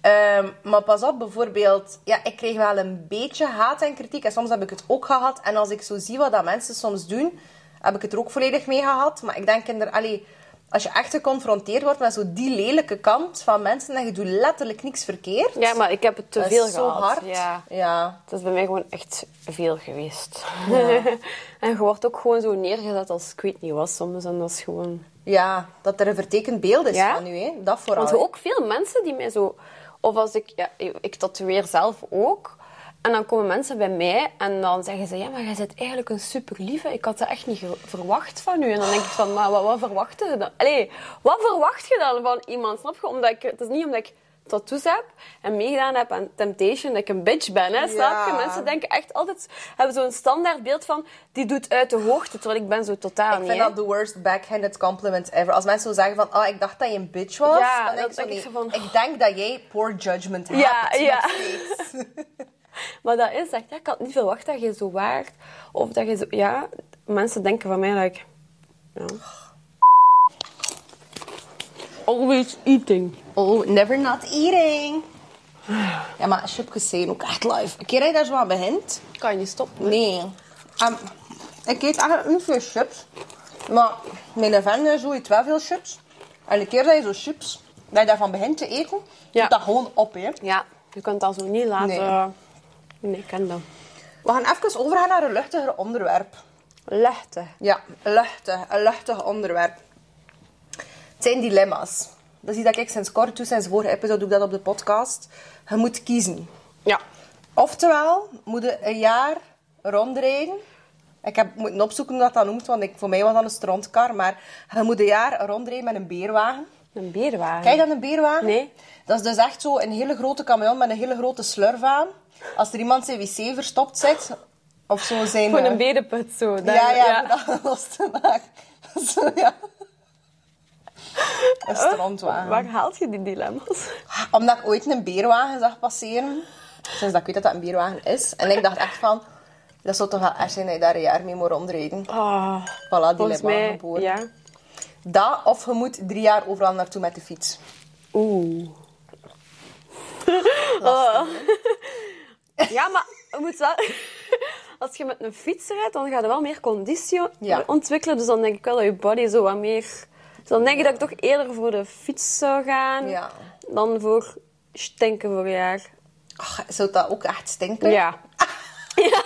Ehm, maar pas op, bijvoorbeeld, ja, ik kreeg wel een beetje haat en kritiek. En soms heb ik het ook gehad. En als ik zo zie wat dat mensen soms doen, heb ik het er ook volledig mee gehad. Maar ik denk in er, allee, als je echt geconfronteerd wordt met zo die lelijke kant van mensen en je doet letterlijk niks verkeerd. Ja, maar ik heb het te dat veel is zo gehad. hard. Ja. ja. Het is bij mij gewoon echt veel geweest. en je wordt ook gewoon zo neergezet als ik weet niet wat soms. En dat is gewoon... Ja, dat er een vertekend beeld is Ja? van u, hè. Dat vooral. Want ook veel mensen die mij zo... Of als ik... Ja, ik tatoeëer zelf ook. En dan komen mensen bij mij en dan zeggen ze... Ja, maar jij bent eigenlijk een super lieve. Ik had dat echt niet verwacht van u. En dan denk ik van... Maar wat, wat verwacht je dan? Wat verwacht je dan van iemand? Snap je? Omdat ik, het is niet omdat ik tattoos heb en meegedaan heb aan Temptation dat ik een bitch ben. Hè? Snap je? Ja. Mensen denken echt altijd... Hebben zo'n standaard beeld van... Die doet uit de hoogte. Terwijl ik ben zo totaal Ik niet. vind hè. dat de worst backhanded compliment ever. Als mensen zo zeggen van, oh, ik dacht dat je een bitch was. Ja, dan denk ik zo, ik van- ik denk dat jij poor judgment hebt. Ja, ja. Maar dat is echt, ja, ik had niet verwacht dat je zo waard. Of dat je zo, ja, mensen denken van mij dat ik, ja. Always eating. Oh, never not eating. Ja, maar chipjes zijn ook echt live. Een keer dat je daar zo aan begint... Kan je niet stoppen. Nee. Ehm, ik eet eigenlijk niet veel chips. Maar mijn vriend is zo eet wel veel chips. En een keer dat je zo chips, dat je daarvan begint te eten, Ja. dat gewoon op, hè. Ja, je kunt dat zo niet laten. Nee. Nee, ik ken dat. We gaan even overgaan naar een luchtiger onderwerp. Luchtig. Ja, luchtig, een luchtig onderwerp. Het zijn dilemma's. Dat is iets dat ik sinds kort doe, sinds vorige episode doe ik dat op de podcast. Je moet kiezen. Ja. Oftewel, moet je een jaar rondrijden. Ik heb moeten opzoeken hoe dat dat noemt, want ik, voor mij was dat een strontkar. Maar je moet een jaar rondrijden met een beerwagen. Een beerwagen. Kijk dan een beerwagen? Nee. Dat is dus echt zo een hele grote camion met een hele grote slurf aan. Als er iemand zijn wc verstopt zit, of zo zijn... Voor eh, een berenput zo. ja, ja, om dat los te maken. Zo, ja. Een strandwagen. Waar haalt je die dilemma's? Omdat ik ooit een beerwagen zag passeren. Sinds dat ik weet dat dat een beerwagen is. En ik dacht echt van... Dat zou toch wel echt zijn dat je daar een jaar mee moet rondrijden. Oh, Voilà, dilemma mij, geboren. ja. Dat, of je moet drie jaar overal naartoe met de fiets. Oeh. Oh. Ja, maar je moet wel... Als je met een fiets rijdt, dan ga je wel meer conditie Ja. ontwikkelen. Dus dan denk ik wel dat je body zo wat meer... Dan denk ik dat ik toch eerder voor de fiets zou gaan Ja. dan voor stinken voor een jaar. Ach, zou dat ook echt stinken? Ja. Ja.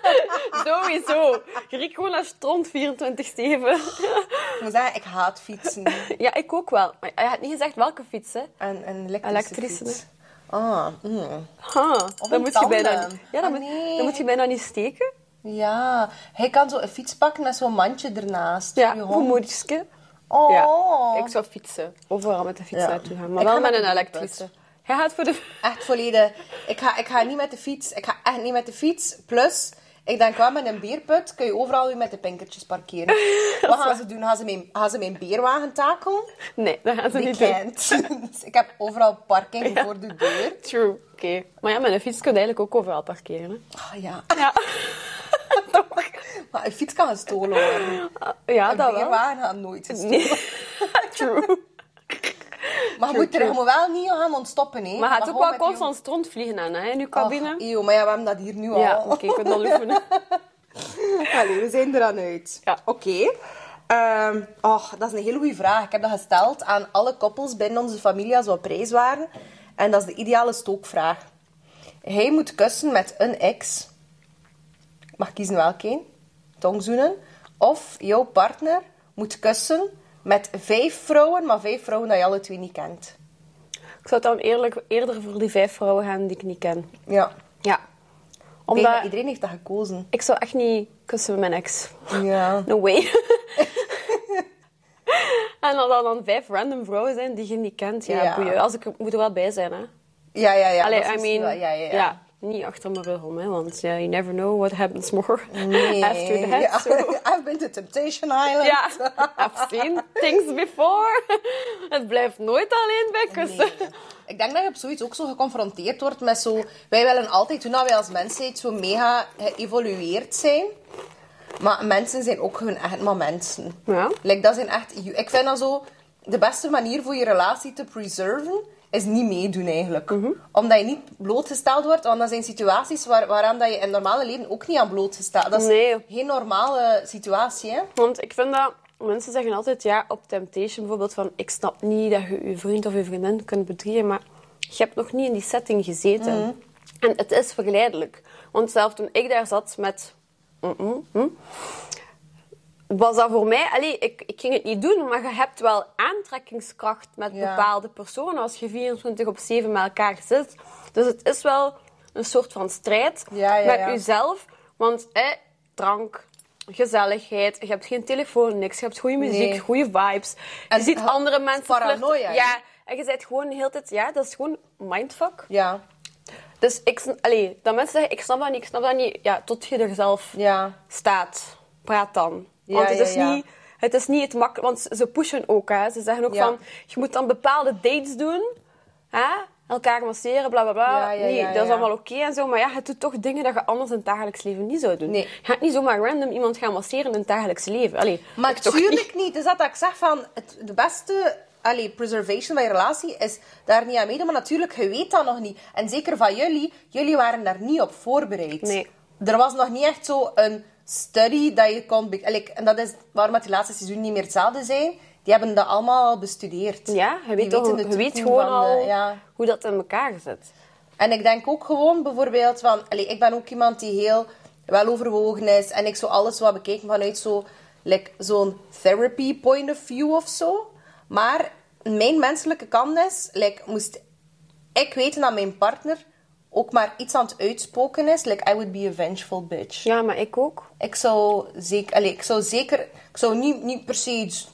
Sowieso. Je riekt gewoon naar stront 24-7. Ik moet zeggen, ik haat fietsen. Ja, ik ook wel. Maar je had niet gezegd welke fiets, hè? En een elektrische, Elektrische, fiets. Ah, mm. Of dan een moet je bijna... Ja, dan, Ah, moet, dan moet je bijna niet steken. Ja. Hij kan zo een fiets pakken met zo'n mandje ernaast. Ja, voor je hoe hond. moedje. Oh. Ja, ik zou fietsen. Overal met de fiets naartoe gaan. Maar Ik wel met met een elektrische. Jij gaat voor de... Echt volledig. Ik ga, ik ga niet met de fiets. Ik ga echt niet met de fiets. Plus, ik denk wel met een beerput kun je overal weer met de pinkertjes parkeren. Wat gaan ze doen? Gaan ze mijn, gaan ze mijn beerwagen takelen? Nee, dat gaan ze niet doen. dus ik heb overal parking voor de deur. True. Oké. Maar ja, met een fiets kun je eigenlijk ook overal parkeren. Ah ja. Ja. Maar een fiets kan gestolen worden. Ja, Een dat wel. gaat nooit gestolen. Nee. True. Maar je moet er moet wel niet gaan ontstoppen. Hè. Maar gaat ook wel je- constant stront aan, hè, in je Ach, cabine. eeuw, maar ja, we hebben dat hier nu ja, al. oké, ik kan dat oefenen. Allee, we zijn er aan uit. Ja. Oké. Ehm, oh, dat is een hele goede vraag. Ik heb dat gesteld aan alle koppels binnen onze familie als we op reis waren. En dat is de ideale stookvraag. Hij moet kussen met een ex. Mag kiezen welke. Tongzoenen. Of jouw partner moet kussen met vijf vrouwen, maar vijf vrouwen dat je alle twee niet kent. Ik zou dan eerlijk, eerder voor die vijf vrouwen gaan die ik niet ken. Ja. Ja. Omdat iedereen heeft dat gekozen. ik zou echt niet kussen met mijn ex. Ja. No way. en als dat dan vijf random vrouwen zijn die je niet kent, ja, Ja. boeien. Als ik moet er wel bij zijn, hè. Ja, ja, ja. Allee, I mean, wel- ja, ja, ja. Niet achter mijn rug om, hè, want ja, you never know what happens more Nee. after that. Ja. so. I've been to Temptation Island. Ja, I've seen things before. Het blijft nooit alleen bij kussen. Ik denk dat je op zoiets ook zo geconfronteerd wordt met zo... Wij willen altijd, toen wij als mensheid zo mega geëvolueerd zijn... Maar mensen zijn ook gewoon echt maar mensen. Ja. Like, dat zijn echt... Ik vind dat zo... De beste manier voor je relatie te preserven... is niet meedoen eigenlijk. Mhm. Omdat je niet blootgesteld wordt, want dat zijn situaties waar, waaraan dat je in het normale leven ook niet aan blootgesteld Dat is Nee. geen normale situatie, hè? Want ik vind dat... Mensen zeggen altijd, ja, op Temptation bijvoorbeeld, van ik snap niet dat je je vriend of je vriendin kunt bedriegen, maar je hebt nog niet in die setting gezeten. Mhm. En het is verleidelijk. Want zelfs toen ik daar zat met... mm, mm, mm, was dat voor mij... Allee, ik, ik ging het niet doen, maar je hebt wel aantrekkingskracht met Ja. bepaalde personen als je 24 op 7 met elkaar zit. Dus het is wel een soort van strijd Ja, ja, met jezelf. Want eh, drank, gezelligheid, je hebt geen telefoon, niks. Je hebt goede muziek, Nee. goede vibes. En je ziet ha- andere mensen paranoia? Ja, en je bent gewoon de hele tijd... Ja, dat is gewoon mindfuck. Ja. Dus ik... Allee, dat mensen zeggen, ik snap dat niet, ik snap dat niet. Ja, tot je er zelf staat. Praat dan. Ja, Want het is ja. niet... Het is niet het makkelijk, want ze pushen ook. Hè. Ze zeggen ook van, je moet dan bepaalde dates doen. Hè? Elkaar masseren, bla bla bla. Ja, ja, nee, ja, dat is allemaal oké en zo. Maar ja, je doet toch dingen dat je anders in het dagelijks leven niet zou doen. Nee. Je gaat niet zomaar random iemand gaan masseren in het dagelijks leven. Allee, Maar toch niet. niet. Dus dat ik zeg van, het, de beste allee, preservation van je relatie is daar niet aan meedoen. Maar natuurlijk, je weet dat nog niet. En zeker van jullie, jullie waren daar niet op voorbereid. Nee. Er was nog niet echt zo een study dat je kon... allee, en dat is waarom die laatste seizoen niet meer hetzelfde zijn. Die hebben dat allemaal al bestudeerd. Ja, je weet, je weet gewoon van al ja. hoe dat in elkaar zit. En ik denk ook gewoon bijvoorbeeld van... Allee, ik ben ook iemand die heel wel overwogen is. En ik zo alles wat bekeken vanuit zo, like, zo'n therapy point of view of zo. Maar mijn menselijke kant is... Like, moest ik weten dat mijn partner ook maar iets aan het uitspoken is... Like, I would be a vengeful bitch. Ja, maar ik ook. Ik zou zeker... Allee, ik zou zeker... Ik zou niet, niet per se iets...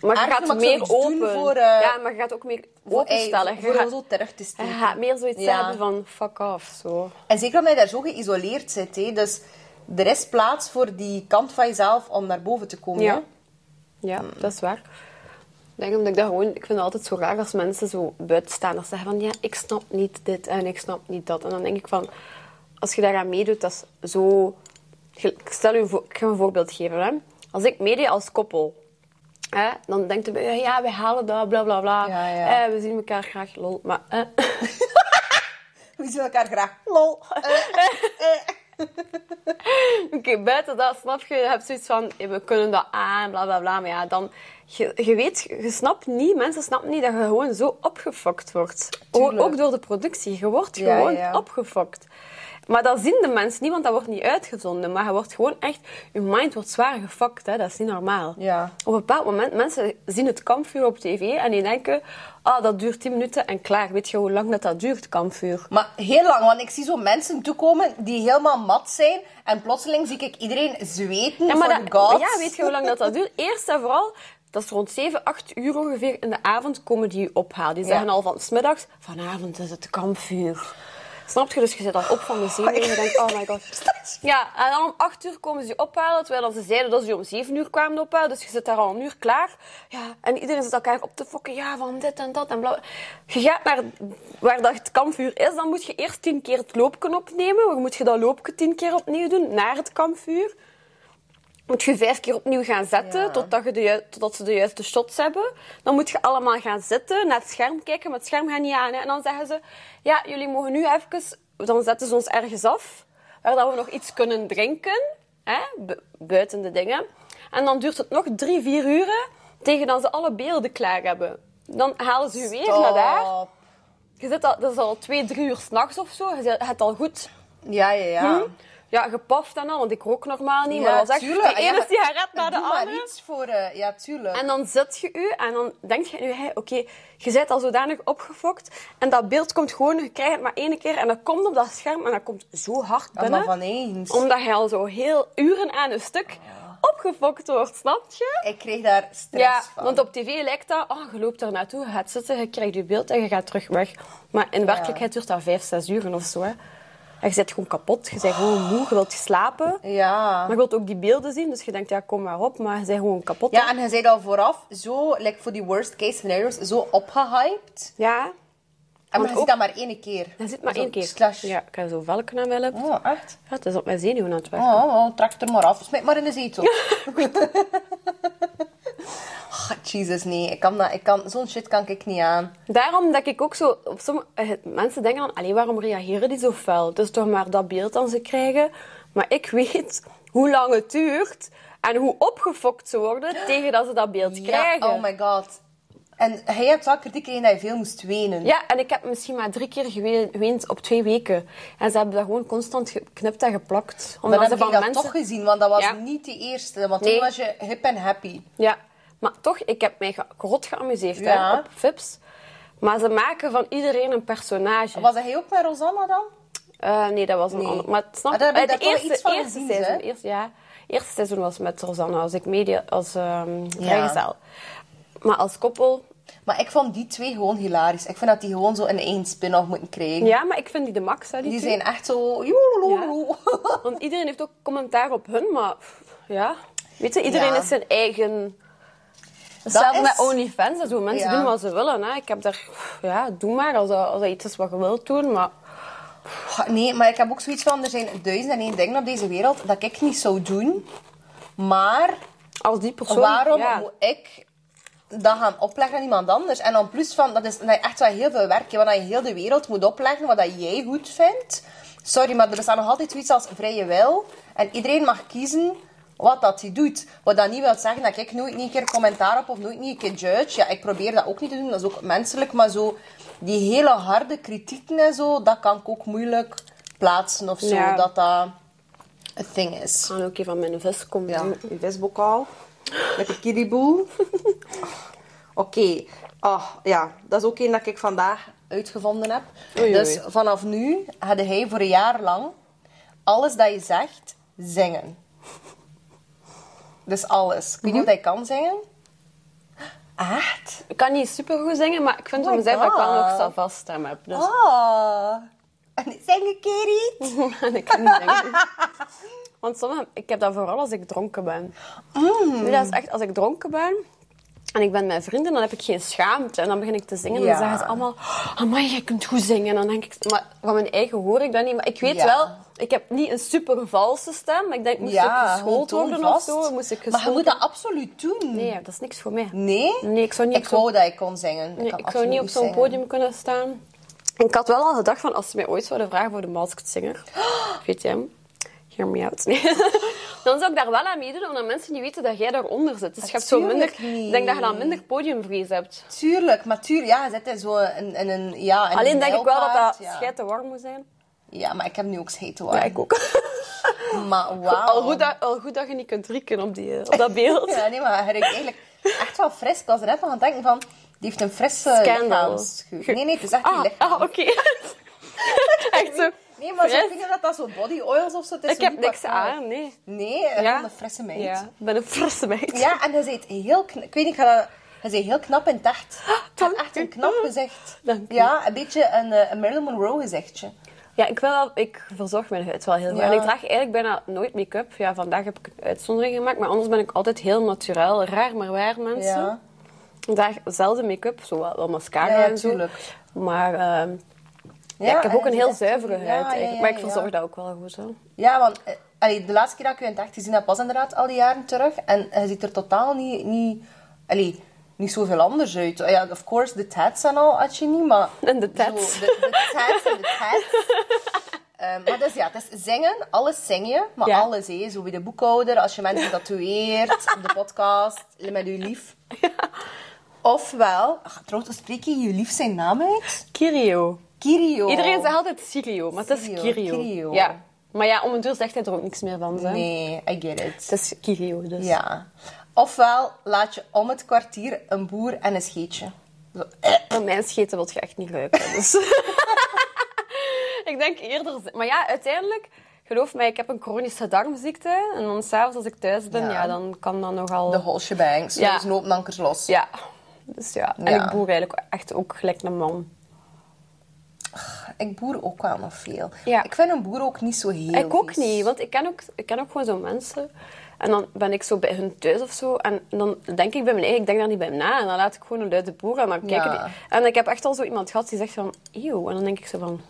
Maar je gaat meer open. Voor, eh, ja, maar je gaat ook meer voor, openstellen. eh, Je voor gaat, zo terug te je steken. gaat meer zoiets Ja. hebben van fuck off. Zo. En zeker omdat je daar zo geïsoleerd zit. Hè. Dus er is plaats voor die kant van jezelf om naar boven te komen. Ja. Ja, dat is waar. Ik denk omdat ik dat gewoon... Ik vind het altijd zo raar als mensen zo buitenstaanders zeggen van... Ja, ik snap niet dit en ik snap niet dat. En dan denk ik van... Als je daaraan meedoet, dat is zo... Ik stel u een, vo- ik ga een voorbeeld geven. Hè. Als ik meedeed als koppel... Hè, dan denkt je, ja, wij halen dat, bla bla bla. Ja, ja. Eh, we zien elkaar graag, lol. Maar eh, We zien elkaar graag. Lol. Oké, buiten dat snap je, je hebt zoiets van, we kunnen dat aan, bla bla bla. Maar ja, dan, je, je weet, je snapt niet, mensen snappen niet dat je gewoon zo opgefokt wordt. O- ook door de productie, je wordt Ja, gewoon ja. opgefokt. Maar dat zien de mensen niet, want dat wordt niet uitgezonden. Maar je wordt gewoon echt, je mind wordt zwaar gefokt, hè. dat is niet normaal. Ja. Op een bepaald moment, mensen zien het kampvuur op tv en die denken, ah, dat duurt 10 minuten en klaar. Weet je hoe lang dat, dat duurt, kampvuur? Maar heel lang, want ik zie zo mensen toekomen die helemaal mat zijn. En plotseling zie ik iedereen zweten Ja, maar dat, ja, weet je hoe lang dat, dat duurt? Eerst en vooral, dat is rond 7, 8 uur ongeveer in de avond komen die ophalen. Die zeggen Ja. al van 's middags, vanavond is het kampvuur. Snap je? Dus je zit al op van de zenuwen en je denkt, oh my god. Ja, en dan om 8 uur komen ze je ophalen, terwijl ze zeiden dat ze je om 7 uur kwamen ophalen. Dus je zit daar al een uur klaar. Ja, en iedereen zit elkaar op te fokken, ja, van dit en dat en bla. Je gaat naar waar dat het kampvuur is, dan moet je eerst 10 keer het loopje opnemen. Dan moet je dat loopje 10 keer opnieuw doen, naar het kampvuur moet je vijf keer opnieuw gaan zetten Ja. totdat, je de, totdat ze de juiste shots hebben. Dan moet je allemaal gaan zitten, naar het scherm kijken, maar het scherm gaat niet aan. Hè. En dan zeggen ze, ja, jullie mogen nu even... Dan zetten ze ons ergens af, waar dat we nog iets kunnen drinken, hè, bu- buiten de dingen. En dan duurt het nog drie, vier uren, tegen dat ze alle beelden klaar hebben. Dan halen ze je weer naar daar. Je zit al, dat is al twee, drie uur s'nachts of zo. Je hebt al goed Ja, ja, ja. Hm? Ja, gepaft en al, want ik rook normaal niet. Ja, maar was echt tuurlijk. de Ja, ene maar- sigaret naar de Doe maar andere. iets voor... eh, ja, tuurlijk. En dan zit je u en dan denk je nu, hey, oké, je bent al zodanig opgefokt. En dat beeld komt gewoon, je krijgt het maar één keer. En dat komt op dat scherm en dat komt zo hard binnen. van eens. Omdat je al zo heel uren aan een stuk opgefokt wordt, snap je? Ik kreeg daar stress Ja, van. want op tv lijkt dat, oh, je loopt er naartoe, je gaat zitten, je krijgt je beeld en je gaat terug weg. Maar in werkelijkheid duurt dat vijf, zes uur of zo. Hè. En je bent gewoon kapot, je bent gewoon moe, je wilt slapen. Ja. Maar je wilt ook die beelden zien, dus je denkt, ja, kom maar op. Maar je bent gewoon kapot. Ja, en je zei al vooraf zo, like voor die worst case scenarios, zo opgehyped. Ja, En maar je ook- ziet dat maar één keer. dat zit maar Zo één keer. Slash. Ja, ik heb zo'n velken aan mijn. Oh, echt? Ja, het is op mijn zenuwen aan het werken. Oh, oh, trek er maar af. Smijt maar in de zetel. Jesus, nee. Ik kan dat, ik kan, zo'n shit kan ik niet aan. Daarom dat ik ook zo... Op sommige, eh, mensen denken dan, waarom reageren die zo fel? Het is toch maar dat beeld dat ze krijgen. Maar ik weet hoe lang het duurt en hoe opgefokt ze worden tegen dat ze dat beeld krijgen. Oh my god. En hij hebt wel kritiek gekregen dat je veel moest wenen. Ja, en ik heb misschien maar drie keer gewe- geweend op twee weken. En ze hebben dat gewoon constant geknipt en geplakt. Maar dan ze heb je dat toch gezien, want dat was Ja. niet de eerste. Want Nee. toen was je hip en happy. Ja, maar toch, ik heb mij ge- rot geamuseerd Ja. hè, op Vips. Maar ze maken van iedereen een personage. Was hij ook met Rosanna dan? Eh, nee, dat was een Nee. ander. Maar het snap Ah, heb ik eh, de eerste, iets van eerste gezien, seizoen. Eerste, ja, eerste seizoen was met Rosanna als ik media als ehm Ja. Maar als koppel, Maar ik vond die twee gewoon hilarisch. Ik vind dat die gewoon zo een één spin-off moeten krijgen. ja, maar ik vind die de max. Hè, die Die zijn echt zo... joeloeloe. Want iedereen heeft ook commentaar op hun, maar ja. Weet je, iedereen Ja. is zijn eigen. Hetzelfde is- met OnlyFans en zo. Mensen Ja. doen wat ze willen. Hè. Ik heb daar, ja, doe maar als dat, als dat iets is wat je wilt doen. Maar Nee, maar ik heb ook zoiets van... Er zijn duizend en één dingen op deze wereld dat ik niet zou doen. Maar als die persoon. waarom ja. moet ik dat gaan opleggen aan iemand anders? En dan plus van... Dat is, dat echt wel heel veel werk. dat je heel de wereld moet opleggen wat dat jij goed vindt. Sorry, maar er bestaat nog altijd zoiets als vrije wil. En iedereen mag kiezen wat dat hij doet. Wat dat niet wil zeggen dat ik nooit niet een keer commentaar heb of nooit niet een keer judge. Ja, ik probeer dat ook niet te doen. Dat is ook menselijk. Maar zo, die hele harde kritieken en zo, dat kan ik ook moeilijk plaatsen of zo. Ja. Dat dat een thing is. Ik ga ook even van mijn vis komen. Ja, een visbokaal. Lekker kiriboel. Oké. Ah, ja, dat is ook een dat ik vandaag uitgevonden heb. Oei, oei. Dus vanaf nu had hij voor een jaar lang alles dat je zegt zingen. Dus alles. Ik weet niet of hij kan zingen. Echt? Ik kan niet super goed zingen, maar ik vind Oh mezelf dat ik wel nog zelf vast stem heb. Dus Ah. En zing een keer iets. en ik kan niet zingen. Want sommige, ik heb dat vooral als ik dronken ben. Mm. Nu, dat is echt als ik dronken ben en ik ben met vrienden, dan heb ik geen schaamte. En dan begin ik te zingen en dan zeggen ze allemaal... Amai, jij kunt goed zingen. En dan denk ik... Maar van mijn eigen hoor ik dat niet. Maar ik weet wel... Ik heb niet een super valse stem. Maar ik denk, moest ik geschoold worden of zo? Moest ik Maar je moet dat absoluut doen. Nee, dat is niks voor mij. Nee? Nee, ik zou niet Ik wou dat ik kon zingen. Kan ik zou niet op zo'n podium kunnen staan. Ik had wel al gedacht van, als ze mij ooit zouden vragen voor de Masked Singer, weet je hem? Hear me. Nee. dan zou ik daar wel aan meedoen, omdat mensen niet weten dat jij daaronder zit. Dus je hebt zo minder... Ik denk dat je dan minder podiumvrees hebt. Tuurlijk, maar tuurlijk, ja, je zit in zo in, in een, ja, in Alleen een denk ik wel dat dat ja. schijt te warm moet zijn. Ja, maar ik heb nu ook scheten hoor. Ja, ik ook. Maar wauw. Al, goed dat, al goed dat je niet kunt rieken op, die, op dat beeld. Ja, nee, maar hij eigenlijk echt wel fris. Ik was er net aan het denken van, die heeft een frisse lichaamsgeur. Nee, nee, het is echt Ah, lichaam. ah oké. Echt zo. Nee, maar zo, niet dat dat zo body oils of zo het is. Ik zo heb niks aan, nee. Nee, gewoon een frisse meid. Ja, ik ben een frisse meid. Ja, en hij zei heel knap. Ik weet niet, ik ga dat... Heel knap in dank heeft echt een knap gezicht. Ja, een beetje een, eh, een Marilyn Monroe gezichtje. Ja, ik, wel, ik verzorg mijn huid wel heel goed. Ja. En ik draag eigenlijk bijna nooit make-up. Ja, vandaag heb ik een uitzondering gemaakt. Maar anders ben ik altijd heel natuurlijk. Raar, maar waar, mensen. Ja. Ik draag zelden make-up. Zo wel, wel mascara Ja, ja, en zo. tuurlijk. Maar ehm, ja, ik heb ook een heel zuivere huid. ja, maar ik verzorg dat ook wel goed. Hè. Ja, want eh, allee, de laatste keer dat ik u in het echt gezien heb, was inderdaad al die jaren terug. En hij ziet er totaal niet, niet, allee, niet zoveel anders uit. Ja, of course, de tats en al had je niet, maar... En de zo, tats. de, de tats en de tats. Ehm, maar dus ja, het is zingen. Alles zing je. Maar Ja. alles, hè. Zo bij de boekhouder, als je mensen tatoeëert, op de podcast, met je lief. Ofwel... Ach, trouwens, spreek je je lief zijn naam uit? Kirio. Kirio. Iedereen zegt altijd Sirio, maar het is Kirio. Kirio. Ja. Maar ja, om een duur zegt hij er ook niks meer van. Hè. Nee, I get it. Het is Kirio, dus. Ja. Ofwel laat je om het kwartier een boer en een scheetje. Zo, eh. Maar mijn scheten wil je echt niet ruiken. Dus. ik denk eerder... Maar ja, uiteindelijk... Geloof mij, ik heb een chronische darmziekte. En dan s'avonds als ik thuis ben, Ja. ja. dan kan dat nogal... De whole shebang. Zo Ja. ja. knopenankers los. Ja. Dus ja. En Ja. ik boer eigenlijk echt ook gelijk een man. Ik boer ook wel nog veel. Ja. Ik vind een boer ook niet zo heel ik ook vies. niet, want ik ken ook, ik ken ook gewoon zo mensen. En dan ben ik zo bij hun thuis of zo. En dan denk ik bij mijn eigen, ik denk daar niet bij na. En dan laat ik gewoon een luide boer en dan kijken Ja. die. En ik heb echt al zo iemand gehad die zegt van, eeuw. En dan denk ik zo van,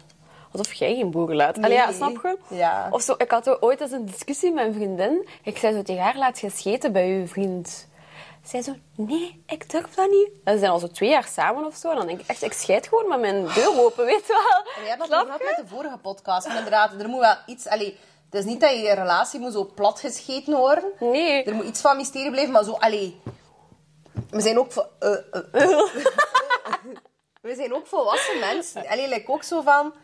alsof jij geen boeren laat. Allee, ja, Nee. snap je? Ja. Of zo, ik had ooit eens een discussie met een vriendin. Ik zei zo tegen haar, laat je scheten bij je vriend. Zij zo, nee, ik durf dat niet. En ze zijn al zo twee jaar samen of zo. En dan denk ik echt, ik scheid gewoon met mijn deur open, weet je wel. En jij hebt dat met de vorige podcast. Maar inderdaad, er moet wel iets... Allee, het is niet dat je relatie moet zo plat gescheten worden. Nee. Er moet iets van mysterie blijven, maar zo... Allee, we zijn ook... eh, eh, we zijn ook volwassen mensen. Allee, like ook zo van...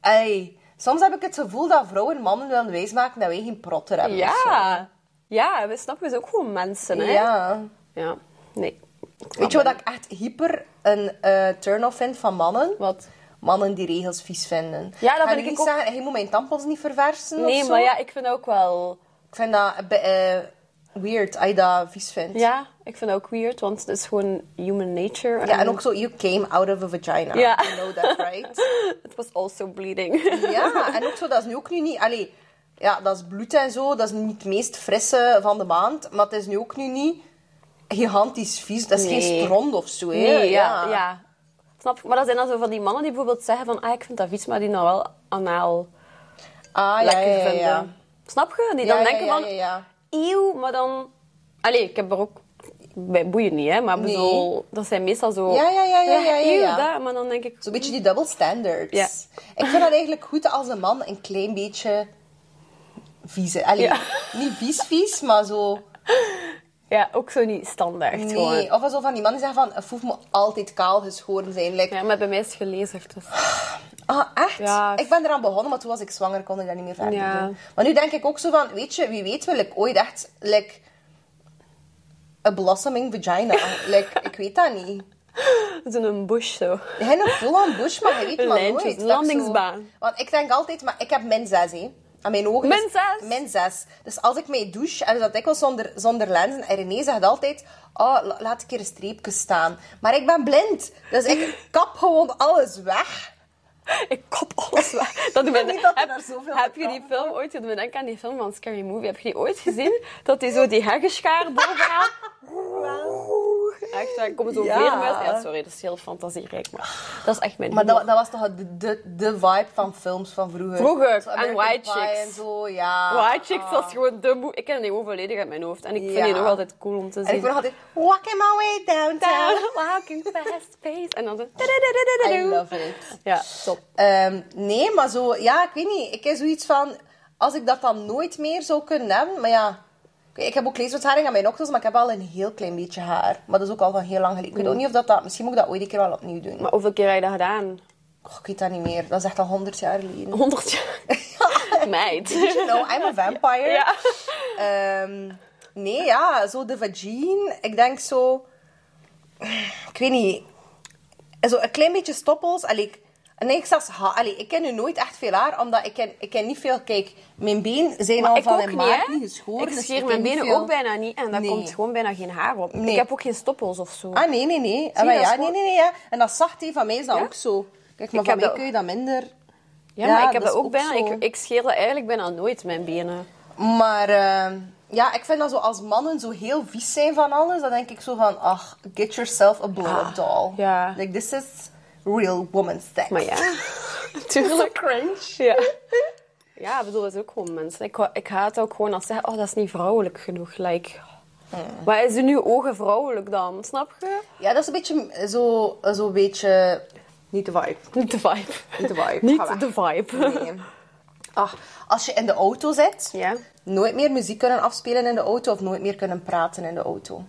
Allee, soms heb ik het gevoel dat vrouwen mannen willen wijsmaken dat wij geen protter hebben. Ja. Ja, we snappen, zijn ook gewoon mensen, hè. Ja. Ja. Nee. Weet je wat ik echt hyper een eh, turn-off vind van mannen? Wat? Mannen die regels vies vinden. Ja, dat vind ik niet ook- zeggen, je moet mijn tampons niet verversen Nee, maar ja, ik vind ook wel... Ik vind dat eh, weird als je dat vies vindt. Ja, ik vind dat ook weird, want het is gewoon human nature. Ja, en ook zo, you came out of a vagina. Ja. You know that, right? It was also bleeding. ja, en ook zo, dat is nu ook nu niet... Allee, ja, dat is bloed en zo, dat is niet het meest frisse van de maand, maar het is nu ook nu niet gigantisch vies. Dat is geen Nee. stront of zo, hè? Nee, ja, ja. Snap? Maar dat zijn dan zo van die mannen die bijvoorbeeld zeggen van... Ah, ik vind dat vies, maar die dan wel anaal Ah, ja, lekker ja, ja, vinden. ja. Snap je? Die Ja, dan ja, denken ja, van... ja, ja. Eeuw, maar dan... Allee, ik heb er ook... Bij boeien niet, hè. Maar Nee. bedoel, dat zijn meestal zo... Ja, ja, ja, ja, ja, ja, eeuw, ja. dat, maar dan denk ik... Zo'n beetje die double standards. Ja. Ik vind dat eigenlijk goed als een man een klein beetje Allee, Ja. niet vies vies, maar zo... Ja, ook zo niet standaard gewoon. Nee, of zo van die mannen die zeggen van, het hoeft me altijd kaal geschoren zijn. Like, Ja, maar bij mij is het gelezerd, dus... Ah, echt? Ja. Ik ben eraan begonnen, maar toen was ik zwanger, kon ik dat niet meer verder Ja. doen. Maar nu denk ik ook zo van, weet je, wie weet wil ik ooit echt, like, a blossoming vagina. like, ik weet dat niet. Zo'n bush zo. Geen full-on bush, maar je weet maar nooit. Dat ik landingsbaan. Zo, want ik denk altijd, maar ik heb min 6, hè. Aan mijn ogen. Min is- zes? Min 6. Dus als ik mij douche, en dat dikwijls zonder, zonder lenzen, en René zegt altijd, oh, la- laat ik hier een streepje staan. Maar ik ben blind. Dus ik kap gewoon alles weg. Ik kop alles weg. Dat doet me Niet dat heb, daar zoveel heb je die film ooit... Me denken aan die film van Scary Movie. Heb je die ooit gezien? Dat hij zo die heggenschaar bovenaan... Echt, waar komen zo Ja. vleermuizen. Ja, sorry, dat is heel fantasierijk, maar dat is echt mijn Maar dat, dat was toch de, de, de vibe van films van vroeger. Vroeger, en White Chicks. En zo, ja. White Chicks Ah. was gewoon de moe. Ik ken die gewoon volledig uit mijn hoofd. En ik vind die nog altijd cool om te zien. En ik nog altijd walking my way downtown. Walking fast pace. En dan zo... I love it. Ja, top. Ehm, nee, maar zo, ja, ik weet niet. Ik heb zoiets van, als ik dat dan nooit meer zou kunnen hebben, maar ja. Ik heb ook leeswetharing aan mijn oksels, maar ik heb al een heel klein beetje haar. Maar dat is ook al van heel lang geleden. Ik weet ook niet of dat, dat... Misschien moet ik dat ooit een keer wel opnieuw doen. Maar hoeveel keer heb je dat gedaan? Oh, ik weet dat niet meer. Dat is echt al honderd jaar geleden. 100 jaar. Meid. You know, I'm a vampire. Ja. Ehm, nee, ja, zo de vagine. Ik denk zo... Ik weet niet. Zo een klein beetje stoppels. Allee, ik, en ik zelfs Allee, ik ken nu nooit echt veel haar, omdat ik ken, ik ken niet veel... Kijk, mijn been zijn Maar al van in niet, maart hè? niet geschoren. Ik dus scheer mijn benen veel. ook bijna niet en daar Nee. komt gewoon bijna geen haar op. Nee. Ik heb ook geen stoppels of zo. Ah, nee, nee, nee. Ah, ja, nee, nee, nee. Ja. En dat zacht, hè, van mij is dat Ja? ook zo. Kijk, maar Ik van mij dat- kun je dat minder... Ja, maar ik heb dat ook bijna... zo. Ik, ik scheer dat eigenlijk bijna nooit, mijn benen. Maar eh, ja, ik vind dat zo als mannen zo heel vies zijn van alles, dan denk ik zo van, ach, get yourself a blow-up doll. Ah, ja. Like, this is real woman sex. Maar ja, natuurlijk. cringe. Ja. Ja, ik bedoel, dat is ook gewoon mensen. Ik, ik haat ook gewoon als ze zeggen, oh, dat is niet vrouwelijk genoeg. Like, Waar is in uw ogen vrouwelijk dan? Snap je? Ja, dat is een beetje zo, zo beetje... Niet de vibe. Niet de vibe. Niet de vibe. Niet de vibe. Nee. Ach, als je in de auto zit, Ja. nooit meer muziek kunnen afspelen in de auto of nooit meer kunnen praten in de auto.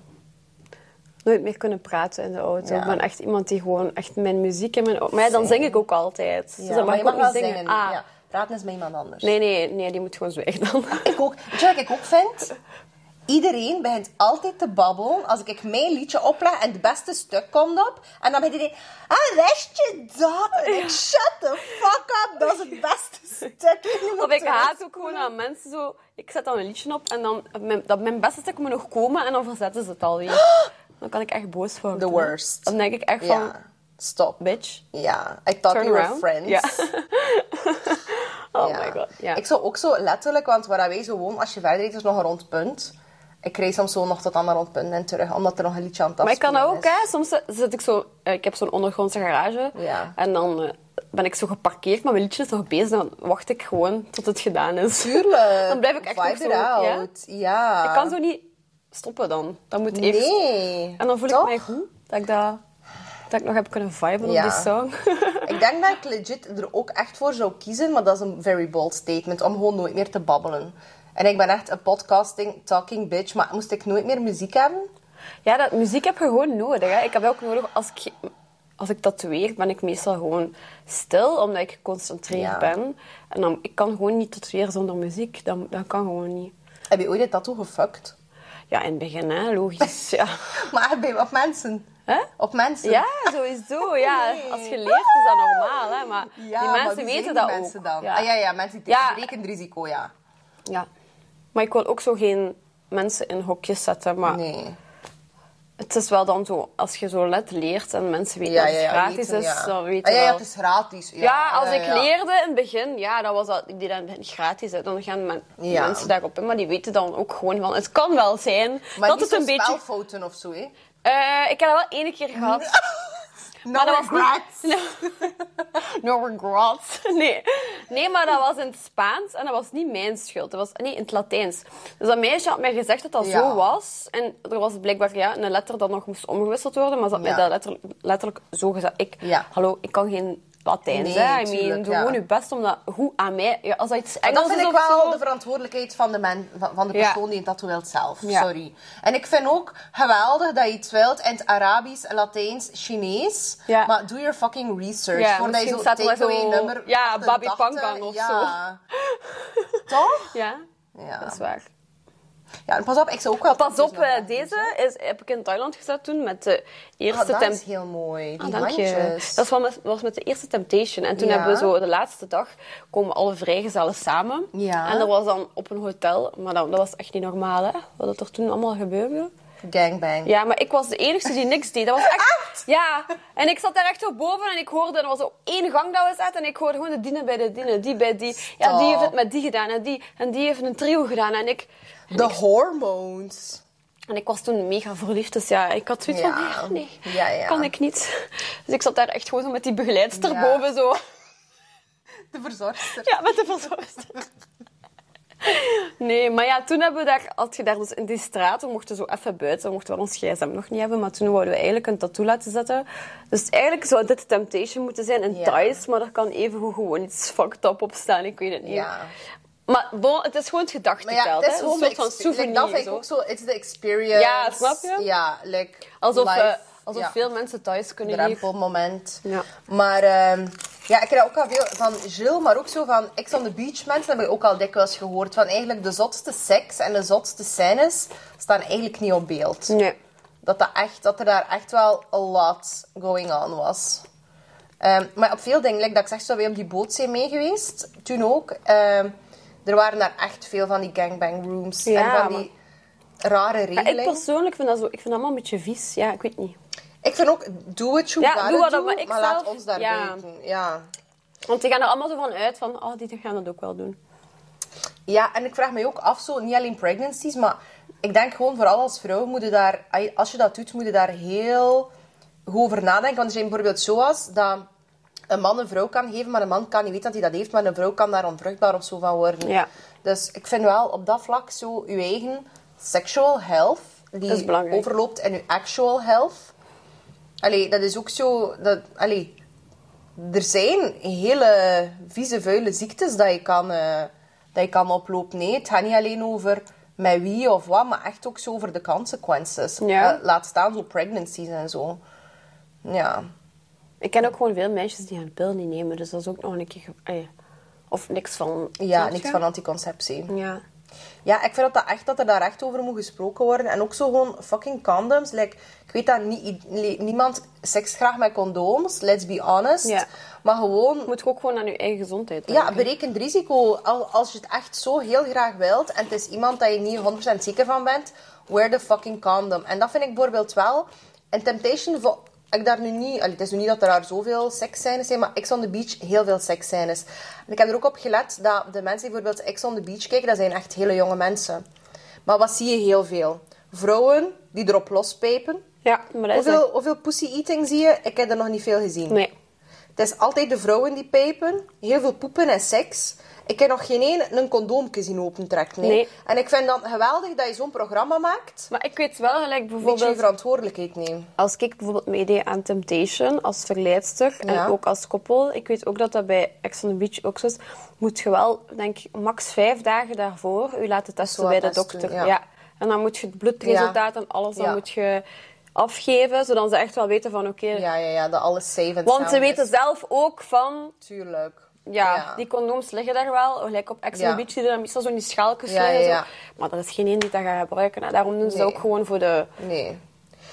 Nooit meer kunnen praten in de auto. Ja. Ik ben echt iemand die gewoon echt mijn muziek in mijn... Maar ja, dan zing ik ook altijd. Dus Ja, dan mag ik ook niet zingen. zingen. Ah. Ja, praten is met iemand anders. Nee, nee, nee, die moet gewoon zwijgen dan. Ik ook. Weet je wat ik ook vind? Iedereen begint altijd te babbelen als ik mijn liedje opleg en het beste stuk komt op. En dan begint iedereen, ah, wist je dat? Ik, shut the fuck up, dat is het beste stuk. Of ik haat ook gewoon aan mensen zo... Ik zet dan een liedje op en dan... Mijn, dat mijn beste stuk moet nog komen en dan verzetten ze het alweer. Dan kan ik echt boos worden. The worst. Dan denk ik echt van... Stop. Bitch, Ja, I thought turn we were around. friends. Ja. oh my god. Ja. Ik zou ook zo letterlijk, want waar wij zo wonen, als je verder rijdt, is nog een rond punt. Ik reis soms zo nog tot aan een rond punt en terug, omdat er nog een liedje aan het Maar ik kan dat ook, hè. Soms zit ik zo... eh, Ik heb zo'n ondergrondse garage. Ja. En dan eh, ben ik zo geparkeerd, maar mijn liedje is nog bezig. Dan wacht ik gewoon tot het gedaan is. Tuurlijk. Dan blijf ik echt Vibe nog zo... Ja. Ik kan zo niet stoppen dan. Dat moet even... Nee. En dan voel Toch? ik mij goed dat ik, dat, dat ik nog heb kunnen viben Ja. op die song. Ik denk dat ik legit er ook echt voor zou kiezen, maar dat is een very bold statement, om gewoon nooit meer te babbelen. En ik ben echt een podcasting, talking bitch, maar moest ik nooit meer muziek hebben? ja, dat, muziek heb je gewoon nodig. Hè. Ik heb ook nodig als ik, als ik tatoeëer, ben ik meestal gewoon stil, omdat ik geconcentreerd Ja. ben. En dan, ik kan gewoon niet tatoeëren zonder muziek. Dat, dat kan gewoon niet. Heb je ooit een tattoo gefuckt? Ja, in het begin, hè, logisch. Ja. Maar op mensen? Hè? Op mensen? Ja, sowieso. Ja. Nee. Als je leert is dat normaal. Hè? Maar Ja, die mensen weten dat ook. dan? Ja. Ah, ja, ja, mensen die Ja. risico, ja. Ja. Maar ik wil ook zo geen mensen in hokjes zetten. Maar Nee. Het is wel dan zo, als je zo net leert en mensen weten Ja, dat het ja, gratis weten, is, ja. dan weet je Ah, ja, het is gratis. Ja, Ja, als ik leerde in het begin, ja, dat was dat, ik deed dat in het begin gratis. Hè. Dan gaan men- mensen daarop in, maar die weten dan ook gewoon van, het kan wel zijn Maar dat het een beetje... spelfouten of zo, hè? Eh, ik heb dat wel één keer gehad. No regrets. niet... No regrets. Nee. nee, maar dat was in het Spaans en dat was niet mijn schuld. Dat was nee, in het Latijns. Dus dat meisje had mij gezegd dat dat Ja. zo was. En er was blijkbaar ja, een letter dat nog moest omgewisseld worden. Maar ze had Ja. mij dat letterlijk, letterlijk zo gezegd. Ik, Ja. hallo, ik kan geen Latijns. Nee, hè. I mean, tuurlijk, doe ja. gewoon je best om dat goed aan mij... Ja, als dat iets Engels dat vind is ik wel zo... de verantwoordelijkheid van de, man, van, de Ja. persoon die tattoo wilt zelf. Sorry. En ik vind ook geweldig dat je iets wilt in het Arabisch, Latijns, Chinees. Ja. Maar doe your fucking research. Voordat je misschien zo staat er wel takeaway zo- nummer... ja, Babi 88, Pangang of ja. Toch? Ja, Ja. dat is waar. Ja, en pas op, ik zou ook wel... Pas op, eh, deze is, heb ik in Thailand gezet toen met de Ah, eerste dat temp- is heel mooi. Die Ah, dank je. handjes. Dat was met, was met de eerste Temptation. En toen Ja. hebben we zo de laatste dag komen alle vrijgezellen samen. Ja. En dat was dan op een hotel. Maar dat, dat was echt niet normaal, hè? Wat er toen allemaal gebeurde. Gangbang. Ja, maar ik was de enige die niks deed. Dat was echt... Ja. En ik zat daar echt zo boven en ik hoorde... Er was zo één gang dat we zaten en ik hoorde gewoon de dienen bij de dienen. Die bij die. Ja, die heeft het met die gedaan en die. En die heeft een trio gedaan. En ik... De hormones. En ik was toen mega verliefd, dus ja, ik had zoiets Ja. van, nee, nee, Ja, ja. kan ik niet. Dus ik zat daar echt gewoon zo met die begeleidster boven, zo. De verzorgster. Ja, met de verzorgster. Nee, maar ja, toen hebben we daar, als je daar dus in die straat, we mochten zo even buiten, we mochten wel ons gsm nog niet hebben, maar toen wouden we eigenlijk een tattoo laten zetten. Dus eigenlijk zou dit Temptation moeten zijn in Ja. Thais, maar er kan evengoed gewoon iets fucked up op staan, ik weet het niet. Ja. Maar bon, het is gewoon het ja, gedachtenveld, het is hè. gewoon een soort van souvenir. like, dat vind ik zo. ook zo. It's the experience. Ja, snap je? Ja, like Alsof, eh, alsof ja, veel mensen thuis kunnen hier. drempelmoment. Ja. Maar ehm, ja, ik heb dat ook al veel van Jill, maar ook zo van Ex on the Beach mensen heb ik ook al dikwijls gehoord. Van eigenlijk de zotste seks en de zotste scènes staan eigenlijk niet op beeld. Nee. Dat, dat, echt, dat er daar echt wel a lot going on was. Ehm, maar op veel dingen, like dat ik zeg, zo wij op die boot zijn mee geweest. Toen ook. Ehm, er waren daar echt veel van die gangbang rooms. Ja, en van die rare Ja, regelingen. ik persoonlijk vind dat zo, ik vind dat allemaal een beetje vies. Ja, ik weet niet. Ik vind ook, doe het je Ja, gotta doe wat do, maar ik maar laat ons daar ja. buiten. Ja. Want die gaan er allemaal zo van uit van, oh, die gaan dat ook wel doen. ja, en ik vraag me ook af, zo, niet alleen pregnancies, maar ik denk gewoon vooral als vrouw moet je daar, als je dat doet, moet je daar heel goed over nadenken. Want er zijn bijvoorbeeld zoals dat een man een vrouw kan geven, maar een man kan niet weten dat hij dat heeft, maar een vrouw kan daar onvruchtbaar of zo van worden. Ja. Dus ik vind wel op dat vlak zo je eigen sexual health, die overloopt in je actual health. Allee, dat is ook zo... Dat, allee, er zijn hele vieze, vuile ziektes dat je kan, eh, dat je kan oplopen. Nee, het gaat niet alleen over met wie of wat, maar echt ook zo over de consequences. Ja. Eh, laat staan zo pregnancies en zo. Ja. Ik ken ook gewoon veel meisjes die hun pil niet nemen, dus dat is ook nog een keer... Of niks van... Ja, niks van anticonceptie. Ja. Ja, ik vind dat, dat echt dat er daar echt over moet gesproken worden. En ook zo gewoon fucking condoms. Like, ik weet dat niet, niemand seks graag met condooms, let's be honest. Ja. Maar gewoon Je moet ook gewoon aan je eigen gezondheid denken. Ja, berekend risico. Al- Als je het echt zo heel graag wilt en het is iemand dat je niet 100% zeker van bent, wear the fucking condom. En dat vind ik bijvoorbeeld wel. In Temptation, ik daar nu niet, allee, het is nu niet dat er daar zoveel seksscènes zijn, maar Ex on the Beach, heel veel seksscènes. En ik heb er ook op gelet dat de mensen die bijvoorbeeld Ex on the Beach kijken, dat zijn echt hele jonge mensen. Maar wat zie je heel veel? Vrouwen die erop lospijpen. Ja, maar dat is... Hoeveel, hoeveel pussy eating zie je? Ik heb er nog niet veel gezien. Nee. Het is altijd de vrouwen die pijpen. Heel veel poepen en seks. Ik heb nog geen één een condoomke zien opentrekken. Nee. Nee. En ik vind dat geweldig dat je zo'n programma maakt. Maar ik weet wel gelijk Een beetje je bijvoorbeeld... verantwoordelijkheid nemen. Als ik bijvoorbeeld meedeed aan Temptation als verleidster Ja. en ook als koppel, ik weet ook dat dat bij Ex on the Beach ook zo is, moet je wel, denk ik, max vijf dagen daarvoor je laten testen Zo bij de dokter. ja. Ja. En dan moet je het bloedresultaat en alles dan moet je afgeven, zodat ze echt wel weten van oké. Ja, ja, ja, dat alles safe en Want ze weten is. zelf ook van, Tuurlijk. Ja, die condooms liggen daar wel. Gelijk op Ex on Ja. Beach je dan meestal zo in die schaaltjes Ja, liggen. zo. Maar dat is geen één die dat gaat gebruiken. Daarom doen ze dat ook gewoon voor de... Nee.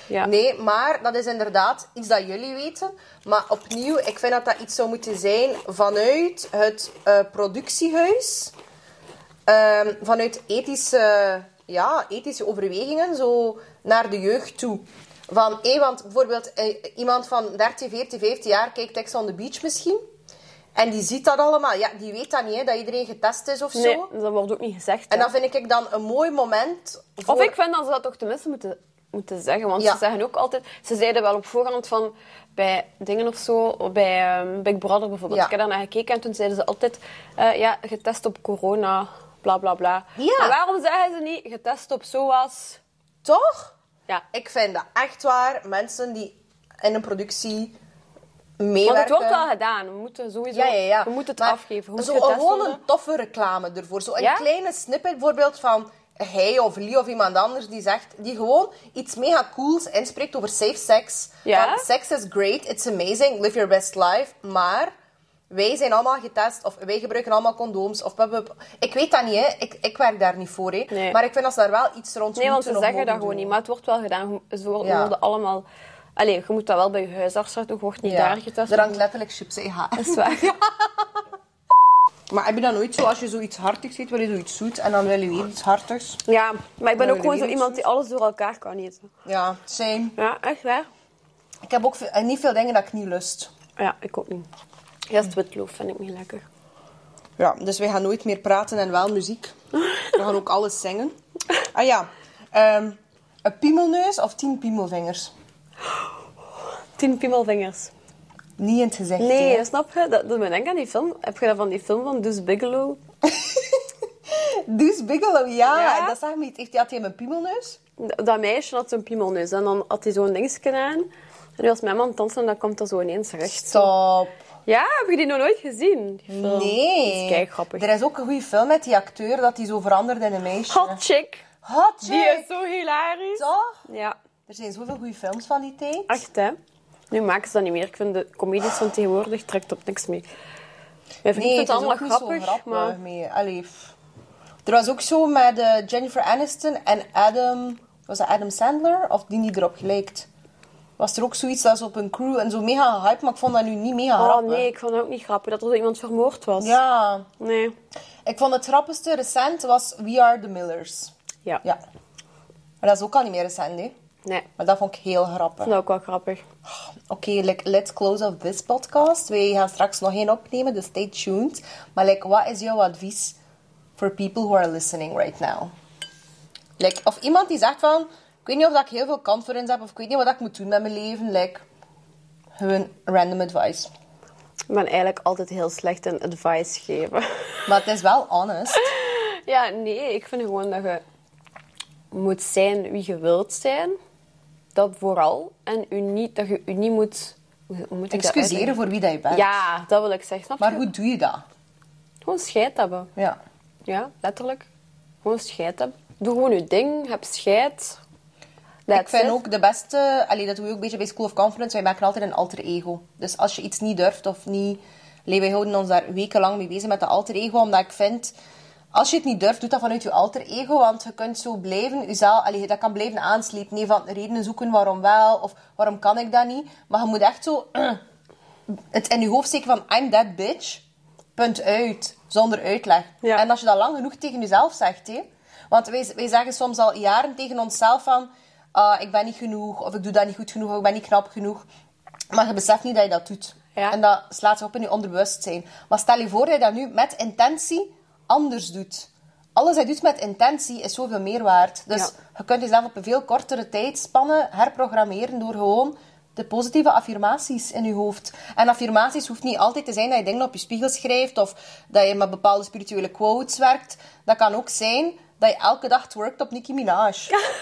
Ja. Nee, maar dat is inderdaad iets dat jullie weten. Maar opnieuw, ik vind dat dat iets zou moeten zijn vanuit het eh, productiehuis. Ehm, vanuit ethische, ja, ethische overwegingen, zo naar de jeugd toe. Van, hé, want bijvoorbeeld eh, iemand van 13, 14, 15 jaar kijkt Ex on the Beach misschien. En die ziet dat allemaal. Ja, die weet dat niet, hè, dat iedereen getest is of zo. Nee, dat wordt ook niet gezegd. En hè. dat vind ik dan een mooi moment voor... Of ik vind dat ze dat toch tenminste moeten, moeten zeggen. Want Ja. ze zeggen ook altijd... Ze zeiden wel op voorhand van... Bij dingen of zo, bij ehm, Big Brother bijvoorbeeld. Ja. Ik heb daar naar gekeken en toen zeiden ze altijd... eh, ja, getest op corona, bla bla bla. Ja. Maar waarom zeggen ze niet getest op SOAS? Toch? Ja. Ik vind dat echt waar. Mensen die in een productie meewerken. Want het wordt wel gedaan. We moeten sowieso... Ja, ja, ja. We moeten het Maar afgeven. We Zo gewoon worden. een toffe reclame ervoor. Zo een kleine snippet bijvoorbeeld van hij of Lee of iemand anders die zegt, die gewoon iets mega cools inspreekt over safe sex. Ja? Van, sex is great, it's amazing, live your best life. Maar wij zijn allemaal getest of wij gebruiken allemaal condooms. Of. Ik weet dat niet, hè. Ik, ik werk daar niet voor. Hè. Nee. Maar ik vind dat ze daar wel iets rond Nee, want moeten ze nog zeggen dat gewoon niet. Maar het wordt wel gedaan. Ze worden, Ja. worden allemaal... Allee, je moet dat wel bij je huisarts. Je wordt niet daar getest. Er hangt letterlijk chips in haar. Dat is waar. Maar heb je dan nooit zo, als je zoiets hartigs eet, wil je zoiets zoet en dan wil je weer iets hartigs? Ja, maar ik ben ook gewoon zo iemand die alles door elkaar kan eten. Ja, same. Ja, echt waar? Ik heb ook veel- niet veel dingen dat ik niet lust. Ja, ik ook niet. Juist witloof vind ik niet lekker. Ja, dus wij gaan nooit meer praten en wel muziek. We gaan ook alles zingen. Ah ja, ehm, een piemelneus of tien piemelvingers? Tien piemelvingers. Niet in het gezicht. Nee, hè. snap je? Dat doet me denken aan die film. Heb je dat van die film van Deuce Bigelow? Deuce Bigelow, ja. Ja? Dat zag me niet. Hij had hij een piemelneus? Dat dat meisje had zo'n piemelneus. En dan had hij zo'n dingetje aan. En nu was mijn man dansen en dan komt dat zo ineens recht. Stop. Ja, heb je die nog nooit gezien? Die film? Nee. Dat is kei grappig. Er is ook een goede film met die acteur dat hij zo verandert in een meisje. Hot Chick. Hot Die chick. is zo hilarisch. Toch? Ja, Er zijn zoveel goede films van die tijd. echt hè. Nu maken ze dat niet meer. Ik vind de comedies van tegenwoordig trekt op niks meer. Mijn vriend Nee, het allemaal niet grappig, grappig maar... mee. Allee. Er was ook zo met eh, Jennifer Aniston en Adam... Was dat Adam Sandler? Of die niet erop gelijkt? Was er ook zoiets als op een crew en zo mega hype, maar ik vond dat nu niet mega Oh grappig. nee, ik vond het ook niet grappig dat er iemand vermoord was. Ja. Nee. Ik vond het grappigste recent was We Are The Millers. Ja. Ja. Maar dat is ook al niet meer recent, hè. Nee. Maar dat vond ik heel grappig. dat ook wel grappig. Oké, like, let's close off this podcast. Wij gaan straks nog één opnemen, dus stay tuned. Maar like, wat is jouw advies for people who are listening right now? Like, of iemand die zegt van, ik weet niet of dat ik heel veel confidence heb, of ik weet niet wat ik moet doen met mijn leven. Like, gewoon random advice. Ik ben eigenlijk altijd heel slecht in advice geven. Maar het is wel honest. Ja, nee, ik vind gewoon dat je moet zijn wie je wilt zijn. Dat vooral. En u niet, dat je u niet moet... Hoe moet ik Excuseren voor wie dat je bent. Ja, dat wil ik zeggen. Snap Maar je? hoe doe je dat? Gewoon scheid hebben. Ja. Ja, letterlijk. Gewoon scheid hebben. Doe gewoon je ding. Heb scheid. ik vind it. ook de beste... Allee, dat doe je ook een beetje bij School of Confidence. Wij maken altijd een alter ego. Dus als je iets niet durft of niet... Allee, wij houden ons daar wekenlang mee bezig met de alter ego. Omdat ik vind... Als je het niet durft, doe dat vanuit je alter ego. Want je kunt zo blijven... Jezelf, allee, dat kan blijven aanslepen. Nee, van redenen zoeken waarom wel. Of waarom kan ik dat niet. Maar je moet echt zo... het in je hoofd steken van... I'm that bitch. Punt uit. Zonder uitleg. Ja. En als je dat lang genoeg tegen jezelf zegt... Hè, want wij, wij zeggen soms al jaren tegen onszelf van... ah, ik ben niet genoeg. Of ik doe dat niet goed genoeg. Of ik ben niet knap genoeg. Maar je beseft niet dat je dat doet. Ja. En dat slaat zich op in je onderbewustzijn. Maar stel je voor dat je dat nu met intentie anders doet. Alles je doet met intentie is zoveel meer waard. Dus Ja. je kunt jezelf op een veel kortere tijdspanne herprogrammeren door gewoon de positieve affirmaties in je hoofd. En affirmaties hoeft niet altijd te zijn dat je dingen op je spiegel schrijft of dat je met bepaalde spirituele quotes werkt. Dat kan ook zijn dat je elke dag twerkt op Nicki Minaj.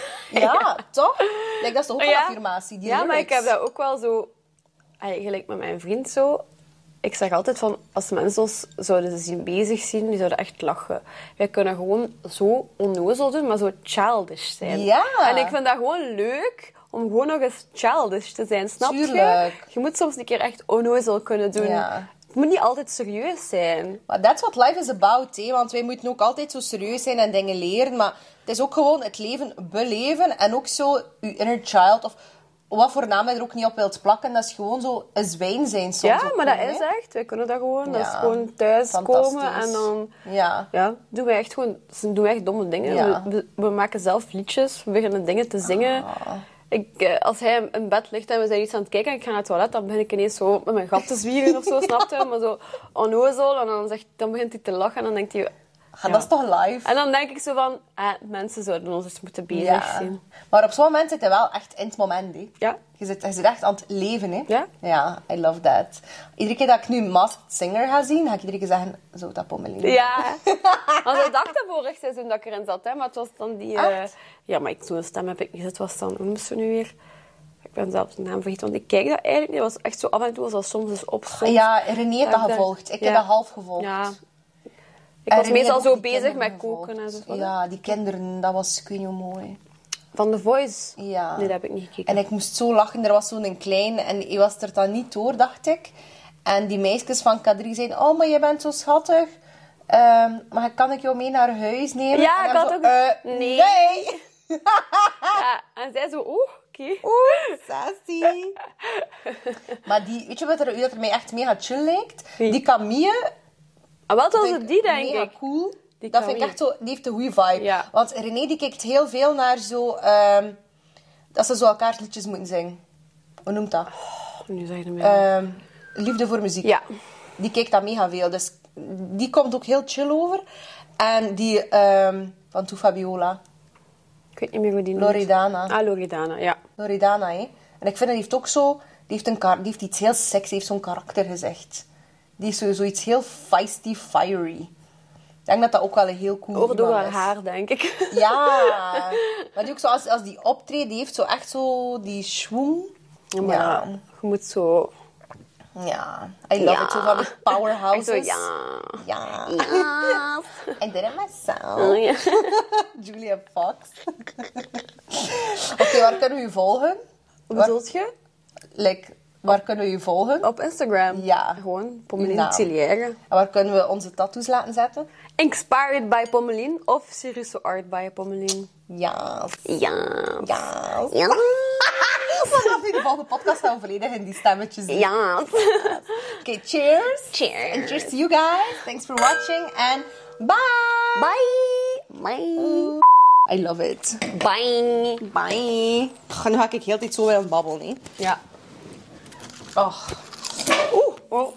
ja, toch? Like, dat is toch ook een affirmatie. Die ja, maar ik heb dat ook wel zo... Eigenlijk met mijn vriend zo... Ik zeg altijd van, als mensen ons zouden zien bezig zien, die zouden echt lachen. Wij kunnen gewoon zo onnozel doen, maar zo childish zijn. Ja. En ik vind dat gewoon leuk om gewoon nog eens childish te zijn, snap je? Tuurlijk. Je moet soms een keer echt onnozel kunnen doen. Ja. Het moet niet altijd serieus zijn. Maar that's what life is about, hè. Want wij moeten ook altijd zo serieus zijn en dingen leren. Maar het is ook gewoon het leven beleven. En ook zo je inner child. Of wat voor naam je er ook niet op wilt plakken. Dat is gewoon zo een zwijn zijn soms Ja, maar dat is echt. Wij kunnen dat gewoon. Dat is gewoon thuiskomen Fantastisch. en dan... Ja. Ja, doen wij echt gewoon... Doen wij echt domme dingen. Ja. We, we, we maken zelf liedjes. We beginnen dingen te zingen. Ah. Ik, eh, als hij in bed ligt en we zijn iets aan het kijken en ik ga naar het toilet, dan begin ik ineens zo met mijn gat te zwieren of zo, snap je? Maar zo onnozel. En dan, zegt, dan begint hij te lachen en dan denkt hij... Dat is toch live? En dan denk ik zo van, ah, mensen zouden ons eens moeten bezig Ja. zien. Maar op zo'n moment zit je wel echt in het moment, hè. Ja. Je zit, je zit echt aan het leven, hè. Ja. Ja, I love that. Iedere keer dat ik nu Masked Singer ga zien, ga ik iedere keer zeggen, zo, dat pommelien. Ja. Want ik dacht dat vorig seizoen dat ik erin zat, hè, maar het was dan die... eh, ja, maar ik, zo'n stem heb ik niet. Het was dan... Hoe ze nu weer? Ik ben zelfs de naam vergeten, want ik kijk dat eigenlijk niet. Het was echt zo af en toe, was dat soms eens op, soms... Ja, René heeft dat ik gevolgd. Ik heb dat half gevolgd. Ik was meestal zo bezig met koken en zo. Ja, die kinderen, dat was, ik weet niet hoe mooi. Van The Voice? Ja. Nee, dat heb ik niet gekeken. En ik moest zo lachen. Er was zo'n klein en hij was er dan niet door, dacht ik. En die meisjes van K3 zeiden, oh, maar je bent zo schattig. Ehm, maar kan ik jou mee naar huis nemen? Ja, ik had zo, ook- eh, Nee. nee. Ja, en zij zo, oeh, oké. Oeh, sassy. maar die, weet je wat er, dat er mij echt mega chill lijkt? Die Camille. Ah, wat het ik die, denk mega ik? cool. Die dat vind ik echt zo, die heeft een goede vibe. Ja. Want René die kijkt heel veel naar zo, ehm, dat ze zo elkaars liedjes moeten zingen. Hoe noemt dat? Oh, nu zeg je hem weer. Ehm, liefde voor muziek. Ja. Die kijkt dat mega veel. Dus die komt ook heel chill over. En die ehm, van Toe Fabiola. Ik weet niet meer hoe die noemt. Loredana. Ah, Loredana, ja. Loredana, hè. En ik vind dat die heeft ook zo... Die heeft, een kar die heeft iets heel sexy, heeft zo'n karakter gezegd. Die is zo, zoiets heel feisty, fiery. Ik denk dat dat ook wel een heel cool Over door haar is. haar, denk ik. Ja. maar die ook zo, als, als die optreedt, die heeft zo echt zo die schwung. Ja, maar Ja. je moet zo... Ja. I love Ja. it. Zo van die powerhouses. zo, ja. Ja. Ja. I did it myself. Oh, ja. Julia Fox. Oké, waar kunnen we je volgen? Hoe Waar, bedoel je? like, waar kunnen we je volgen? Op Instagram. Ja. Gewoon Pommelien. Tilière. En waar kunnen we onze tattoos laten zetten? Inspired by Pommelien of Serious Art by Pommelien. Ja. Ja. Ja. Ja. Vanaf in de volgende podcast gaan we volledig in die stemmetjes doen. Ja. Oké, cheers. Cheers. And cheers to you guys. Thanks for watching and bye. Bye. Bye. I love it. Bye. Bye. Ach, nu ga ik heel de tijd zo weer aan het babbelen, hè. Ja. Åh. Oh. Oh.